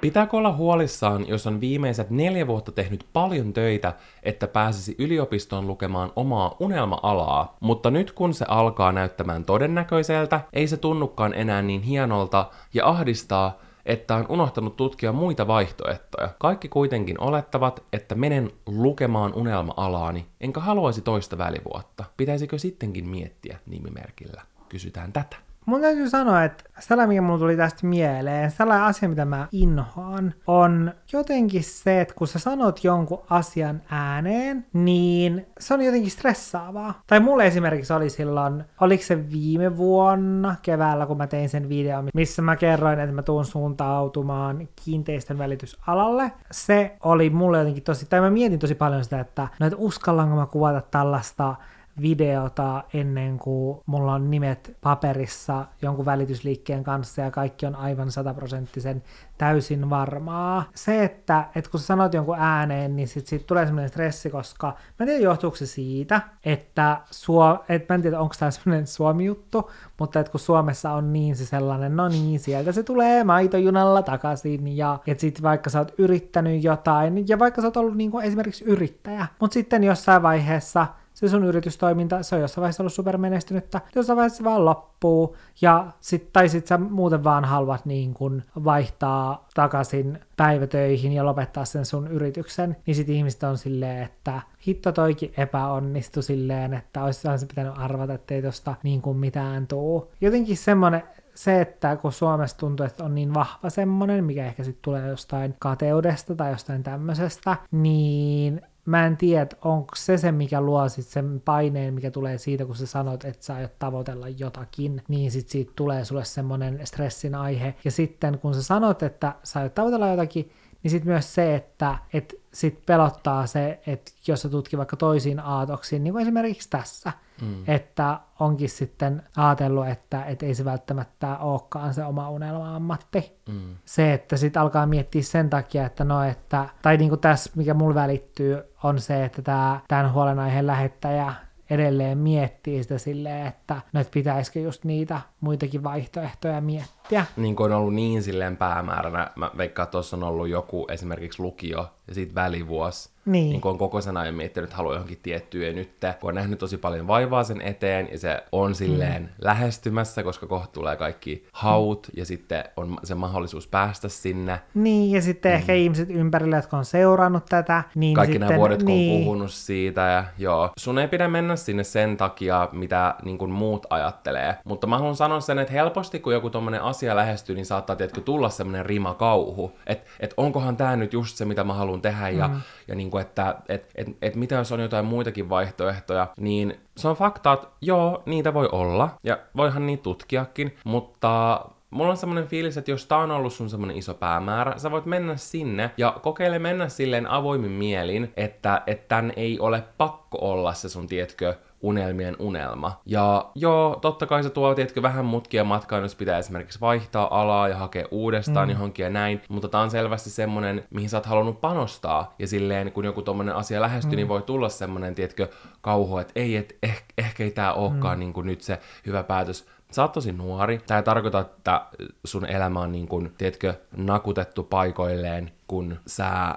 Pitääkö olla huolissaan, jos on viimeiset neljä vuotta tehnyt paljon töitä, että pääsisi yliopistoon lukemaan omaa unelma-alaa, mutta nyt kun se alkaa näyttämään todennäköiseltä, ei se tunnukaan enää niin hienolta ja ahdistaa, että on unohtanut tutkia muita vaihtoehtoja. Kaikki kuitenkin olettavat, että menen lukemaan unelma-alaani, enkä haluaisi toista välivuotta. Pitäisikö sittenkin miettiä nimimerkillä? Kysytään tätä. Mun täytyy sanoa, että sellainen, mikä mulla tuli tästä mieleen, sellainen asia, mitä mä inhoan, on jotenkin se, että kun sä sanot jonkun asian ääneen, niin se on jotenkin stressaavaa. Tai mulle esimerkiksi oli silloin, oliko se viime vuonna keväällä, kun mä tein sen videon, missä mä kerroin, että mä tuun suuntautumaan kiinteistön välitysalalle. Se oli mulle jotenkin tosi, tai mä mietin tosi paljon sitä, että no, että uskallanko mä kuvata tällaista videota ennen kuin mulla on nimet paperissa jonkun välitysliikkeen kanssa ja kaikki on aivan sataprosenttisen täysin varmaa. Se, että, että kun sä sanot jonkun ääneen, niin sit, sit tulee semmoinen stressi, koska mä en tiedä johtuuko se siitä, että suo, et mä en tiedä onko tämä semmoinen Suomi-juttu, mutta että kun Suomessa on niin se sellainen, no niin, sieltä se tulee maitojunalla takaisin ja että sit vaikka sä oot yrittänyt jotain ja vaikka sä oot ollut niin kuin esimerkiksi yrittäjä, mutta sitten jossain vaiheessa se sun yritystoiminta, se on jossain vaiheessa ollut supermenestynyttä, jossain vaiheessa vaan loppuu, ja sit, tai sit sä muuten vaan haluat niin kun vaihtaa takaisin päivätöihin ja lopettaa sen sun yrityksen, niin sit ihmiset on silleen, että hitto toikin epäonnistui silleen, että olisi se pitänyt arvata, että ei tosta niin kuin mitään tuu. Jotenkin semmonen, se, että kun Suomessa tuntuu, että on niin vahva semmonen, mikä ehkä sitten tulee jostain kateudesta tai jostain tämmöisestä, niin mä en tiedä, onko se se, mikä luo sit sen paineen, mikä tulee siitä, kun sä sanot, että sä aiot tavoitella jotakin, niin sit siitä tulee sulle semmoinen stressin aihe. Ja sitten kun sä sanot, että sä aiot tavoitella jotakin, niin sitten myös se, että et sit pelottaa se, että jos sä tutki vaikka toisiin aatoksiin, niin kuin esimerkiksi tässä, mm. että onkin sitten ajatellut, että et ei se välttämättä olekaan se oma unelma-ammatti. Mm. Se, että sitten alkaa miettiä sen takia, että no, että, tai niin kuin tässä, mikä mulle välittyy, on se, että tämä, tämän huolenaiheen lähettäjä edelleen miettii sitä silleen, että no, pitäisikö just niitä muitakin vaihtoehtoja miettiä. Niin kuin on ollut niin silleen päämääränä, mä veikkaan, että tuossa on ollut joku esimerkiksi lukio ja sitten välivuosi, niin. niin kun on koko sen ajan miettinyt, että haluaa johonkin tiettyä ja nyt, kun on nähnyt tosi paljon vaivaa sen eteen ja se on silleen mm. lähestymässä, koska kohta tulee kaikki haut mm. ja sitten on se mahdollisuus päästä sinne. Niin ja sitten mm. ehkä ihmiset ympärillä, jotka on seurannut tätä. Niin kaikki sitten, nämä vuodet, kun niin. on puhunut siitä ja joo. Sun ei pidä mennä sinne sen takia, mitä niin kuin muut ajattelee. Mutta mä haluan sanoa sen, että helposti kun joku tommonen asia lähestyy, niin saattaa tietkö tulla semmoinen rimakauhu. Että et onkohan tämä nyt just se, mitä mä haluan tehdä ja, mm. ja niin kuin, että et, et, et mitä jos on jotain muitakin vaihtoehtoja, niin se on fakta, että joo, niitä voi olla, ja voihan niitä tutkiakin, mutta Mulla on semmoinen fiilis, että jos tää on ollut sun semmoinen iso päämäärä, sä voit mennä sinne ja kokeile mennä silleen avoimin mielin, että, että tän ei ole pakko olla se sun, tietkö, unelmien unelma. Ja joo, totta kai se tuo tietkö vähän mutkia matkaan, jos pitää esimerkiksi vaihtaa alaa ja hakea uudestaan mm. johonkin ja näin, mutta tää on selvästi semmonen, mihin sä oot halunnut panostaa. Ja silleen, kun joku tommonen asia lähestyy, niin mm. niin voi tulla semmonen, tietkö, kauhu, että ei, et, eh, ehkä ei tää olekaan mm. niin kuin nyt se hyvä päätös. Sä oot tosi nuori. Tämä ei tarkoita, että sun elämä on niin kuin, tiedätkö, nakutettu paikoilleen, kun sä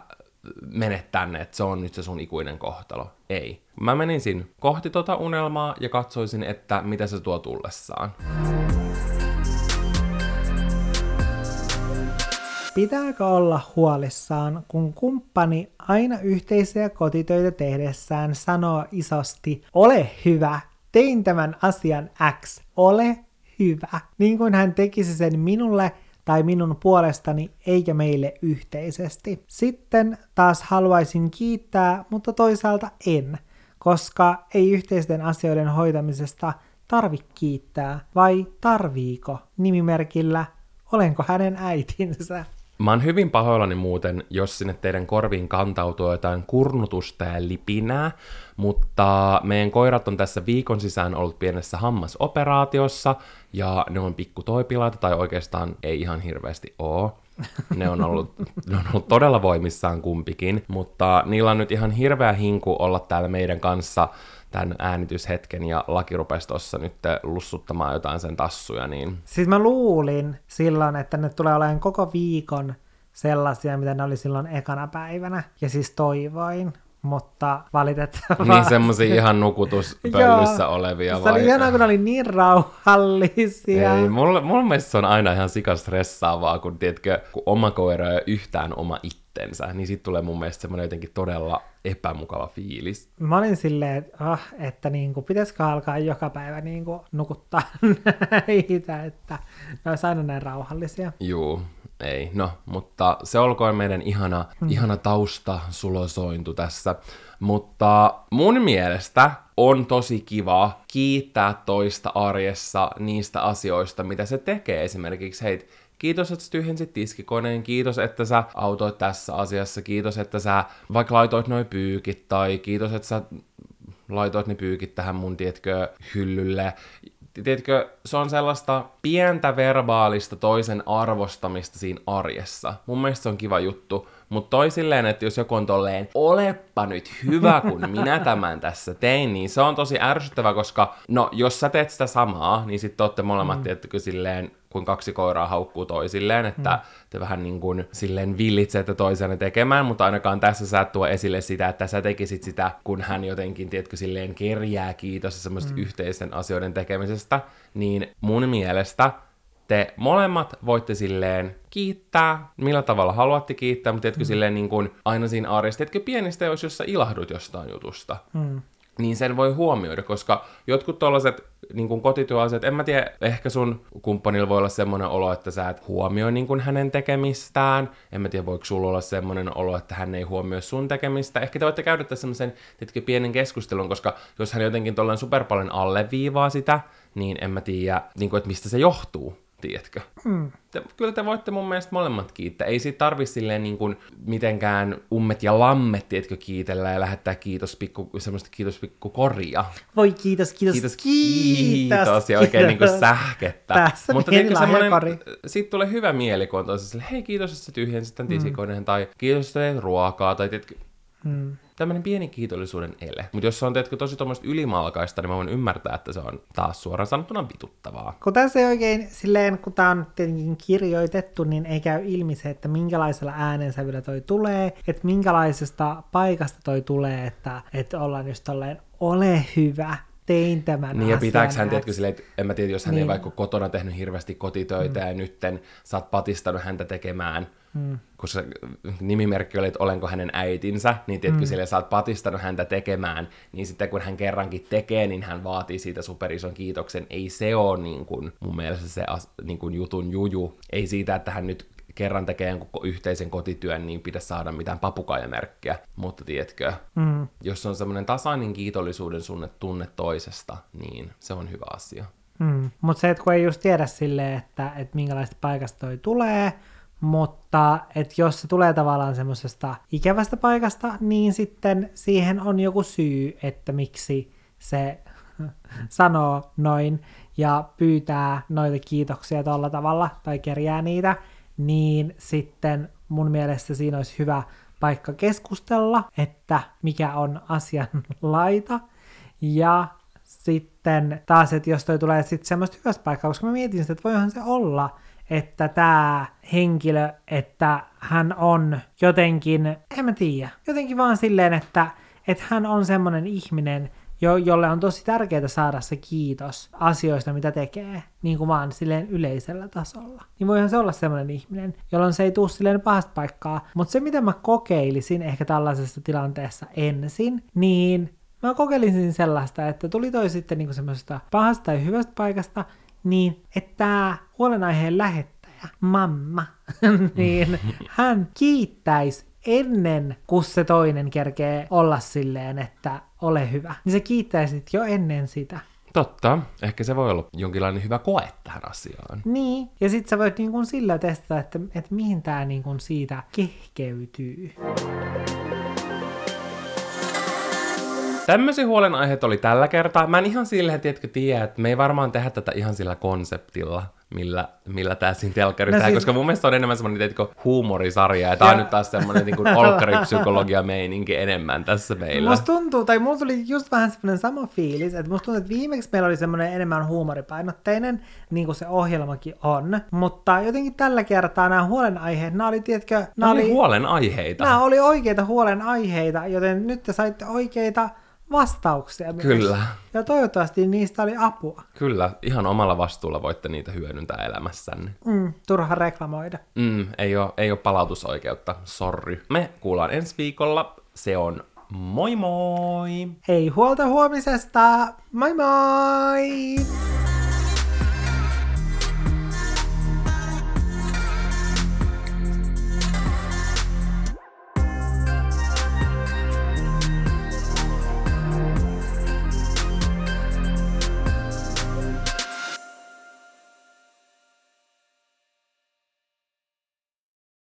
menet tänne, että se on nyt se sun ikuinen kohtalo. Ei. Mä menisin kohti tota unelmaa ja katsoisin, että mitä se tuo tullessaan. Pitääkö olla huolissaan, kun kumppani aina yhteisiä kotitöitä tehdessään sanoo isosti, ole hyvä, tein tämän asian X, ole hyvä. Niin kuin hän tekisi sen minulle tai minun puolestani eikä meille yhteisesti. Sitten taas haluaisin kiittää, mutta toisaalta en koska ei yhteisten asioiden hoitamisesta tarvi kiittää, vai tarviiko nimimerkillä olenko hänen äitinsä? Mä oon hyvin pahoillani muuten, jos sinne teidän korviin kantautuu jotain kurnutusta ja lipinää, mutta meidän koirat on tässä viikon sisään ollut pienessä hammasoperaatiossa, ja ne on pikku toipilaita, tai oikeastaan ei ihan hirveästi oo. Ne on, ollut, ne on ollut todella voimissaan kumpikin, mutta niillä on nyt ihan hirveä hinku olla täällä meidän kanssa tämän äänityshetken ja laki rupesi tuossa nyt lussuttamaan jotain sen tassuja, niin... Siis mä luulin silloin, että ne tulee olemaan koko viikon sellaisia, mitä ne oli silloin ekana päivänä, ja siis toivoin, mutta valitettavasti... Niin semmoisia ihan nukutuspöllyssä olevia vai? Se oli ihanaa, kun ne oli niin rauhallisia. Ei, mulla, mulla mielestä se on aina ihan sikastressaavaa, kun, tiedätkö, kun oma koira ei yhtään oma itsensä, niin sitten tulee mun mielestä semmoinen jotenkin todella epämukava fiilis. Mä olin silleen, että, oh, että niin kuin, pitäisikö alkaa joka päivä niin kuin, nukuttaa näitä, että ne olisi aina näin rauhallisia. Juu, ei. No, mutta se olkoon meidän ihana, mm. ihana tausta sulosointu tässä. Mutta mun mielestä on tosi kiva kiittää toista arjessa niistä asioista, mitä se tekee. Esimerkiksi, hei, kiitos, että sä tyhjensit tiskikoneen, kiitos, että sä autoit tässä asiassa, kiitos, että sä vaikka laitoit noin pyykit, tai kiitos, että sä laitoit ne pyykit tähän mun, tietkö, hyllylle tiedätkö, se on sellaista pientä verbaalista toisen arvostamista siinä arjessa. Mun mielestä se on kiva juttu, mutta toi silleen, että jos joku on tolleen, olepa nyt hyvä, kun minä tämän tässä tein, niin se on tosi ärsyttävä, koska no, jos sä teet sitä samaa, niin sitten olette molemmat, mm. tiettäkö, silleen kun kaksi koiraa haukkuu toisilleen, että mm. te vähän niin kuin silleen villitsette toisenne tekemään, mutta ainakaan tässä sä tuo esille sitä, että sä tekisit sitä, kun hän jotenkin, tiedätkö, silleen kerjää kiitos semmoista mm. yhteisten asioiden tekemisestä, niin mun mielestä te molemmat voitte silleen kiittää, millä tavalla haluatte kiittää, mutta tiedätkö mm. silleen niin kuin aina siinä arjessa, tiedätkö pienistä, jos, jos sä ilahdut jostain jutusta. Mm niin sen voi huomioida, koska jotkut tollaset niin kuin kotityöasiat, en mä tiedä, ehkä sun kumppanilla voi olla semmoinen olo, että sä et huomioi niin kuin hänen tekemistään, en mä tiedä, voiko sulla olla semmoinen olo, että hän ei huomioi sun tekemistä, ehkä te voitte käydä tässä semmoisen pienen keskustelun, koska jos hän jotenkin tolleen super paljon alleviivaa sitä, niin en mä tiedä, niin kuin, että mistä se johtuu tiedätkö? Mm. Te, kyllä te voitte mun mielestä molemmat kiittää. Ei siitä tarvi silleen niin kuin mitenkään ummet ja lammet, tiedätkö, kiitellä ja lähettää kiitos pikku, semmoista kiitos pikku korja. Voi kiitos, kiitos, kiitos, kiitos, kiitos ja oikein niin kuin sähkettä. Tässä Mutta tiedätkö, semmoinen, siitä tulee hyvä mieli, kun on tosi hei kiitos, että sä tyhjensit tämän mm. tai kiitos, että ruokaa, tai tiedätkö, mm tämmöinen pieni kiitollisuuden ele. Mutta jos se on teetkö tosi tuommoista ylimalkaista, niin mä voin ymmärtää, että se on taas suoraan sanottuna vituttavaa. Kun tässä ei oikein, silleen kun tämä on tietenkin kirjoitettu, niin ei käy ilmi se, että minkälaisella äänensävyllä toi tulee, että minkälaisesta paikasta toi tulee, että, että ollaan just tolleen, ole hyvä, tein tämän Niin ja pitääkö hän, tiedätkö, silleen, että en mä tiedä, jos hän niin. ei vaikka kotona tehnyt hirveästi kotitöitä mm. ja nytten sä oot patistanut häntä tekemään Mm. Kun se nimimerkki oli, että olenko hänen äitinsä, niin tiedätkö, mm. sille sä oot patistanut häntä tekemään, niin sitten kun hän kerrankin tekee, niin hän vaatii siitä superison kiitoksen. Ei se ole niin kuin, mun mielestä se niin kuin jutun juju. Ei siitä, että hän nyt kerran tekee jonkun yhteisen kotityön, niin pidä saada mitään papukaijamerkkiä. Mutta tiedätkö, mm. jos on semmoinen tasainen kiitollisuuden sunne, tunne toisesta, niin se on hyvä asia. Mm. Mutta se, että kun ei just tiedä silleen, että, että minkälaista paikasta toi tulee, mutta et jos se tulee tavallaan semmoisesta ikävästä paikasta, niin sitten siihen on joku syy, että miksi se sanoo noin ja pyytää noita kiitoksia tuolla tavalla tai kerjää niitä, niin sitten mun mielestä siinä olisi hyvä paikka keskustella, että mikä on asian laita. Ja sitten taas, että jos toi tulee sitten semmoista hyvästä paikkaa, koska mä mietin sitä, että voihan se olla, että tämä henkilö, että hän on jotenkin, en mä tiedä, jotenkin vaan silleen, että, että hän on semmoinen ihminen, jo, jolle on tosi tärkeää saada se kiitos asioista, mitä tekee, niin kuin vaan silleen yleisellä tasolla. Niin voihan se olla semmoinen ihminen, jolloin se ei tule silleen pahasta paikkaa. Mutta se, mitä mä kokeilisin ehkä tällaisessa tilanteessa ensin, niin mä kokeilisin sellaista, että tuli toi sitten niinku semmoisesta pahasta tai hyvästä paikasta, niin että huolenaiheen lähettäjä, mamma, niin hän kiittäisi ennen kuin se toinen kerkee olla silleen, että ole hyvä. Niin se kiittäisit jo ennen sitä. Totta. Ehkä se voi olla jonkinlainen hyvä koe tähän asiaan. Niin, ja sit sä voit niin kuin sillä testata, että, että mihin tää niin kuin siitä kehkeytyy. Tämmöisiä huolenaiheet oli tällä kertaa. Mä en ihan silleen, tiedätkö, tiedä, että me ei varmaan tehdä tätä ihan sillä konseptilla, millä, millä tää siinä telkkarissa No siis- koska mun mielestä on enemmän semmoinen, tiedätkö, huumorisarja, ja tää on nyt taas semmoinen niin olkkaripsykologia meininki enemmän tässä meillä. Musta tuntuu, tai mulla tuli just vähän semmoinen sama fiilis, että musta tuntuu, että viimeksi meillä oli semmoinen enemmän huumoripainotteinen, niin kuin se ohjelmakin on. Mutta jotenkin tällä kertaa nämä huolenaiheet, nämä oli, tiedätkö, Nämä nämä oli oli, huolenaiheita. nämä oli oikeita huolenaiheita, joten nyt te saitte oikeita vastauksia myös. Kyllä. Ja toivottavasti niistä oli apua. Kyllä, ihan omalla vastuulla voitte niitä hyödyntää elämässänne. Mm, turha reklamoida. Mm, ei ole, ei ole palautusoikeutta, sorry. Me kuullaan ensi viikolla. Se on moi moi! Ei huolta huomisesta. Moi moi!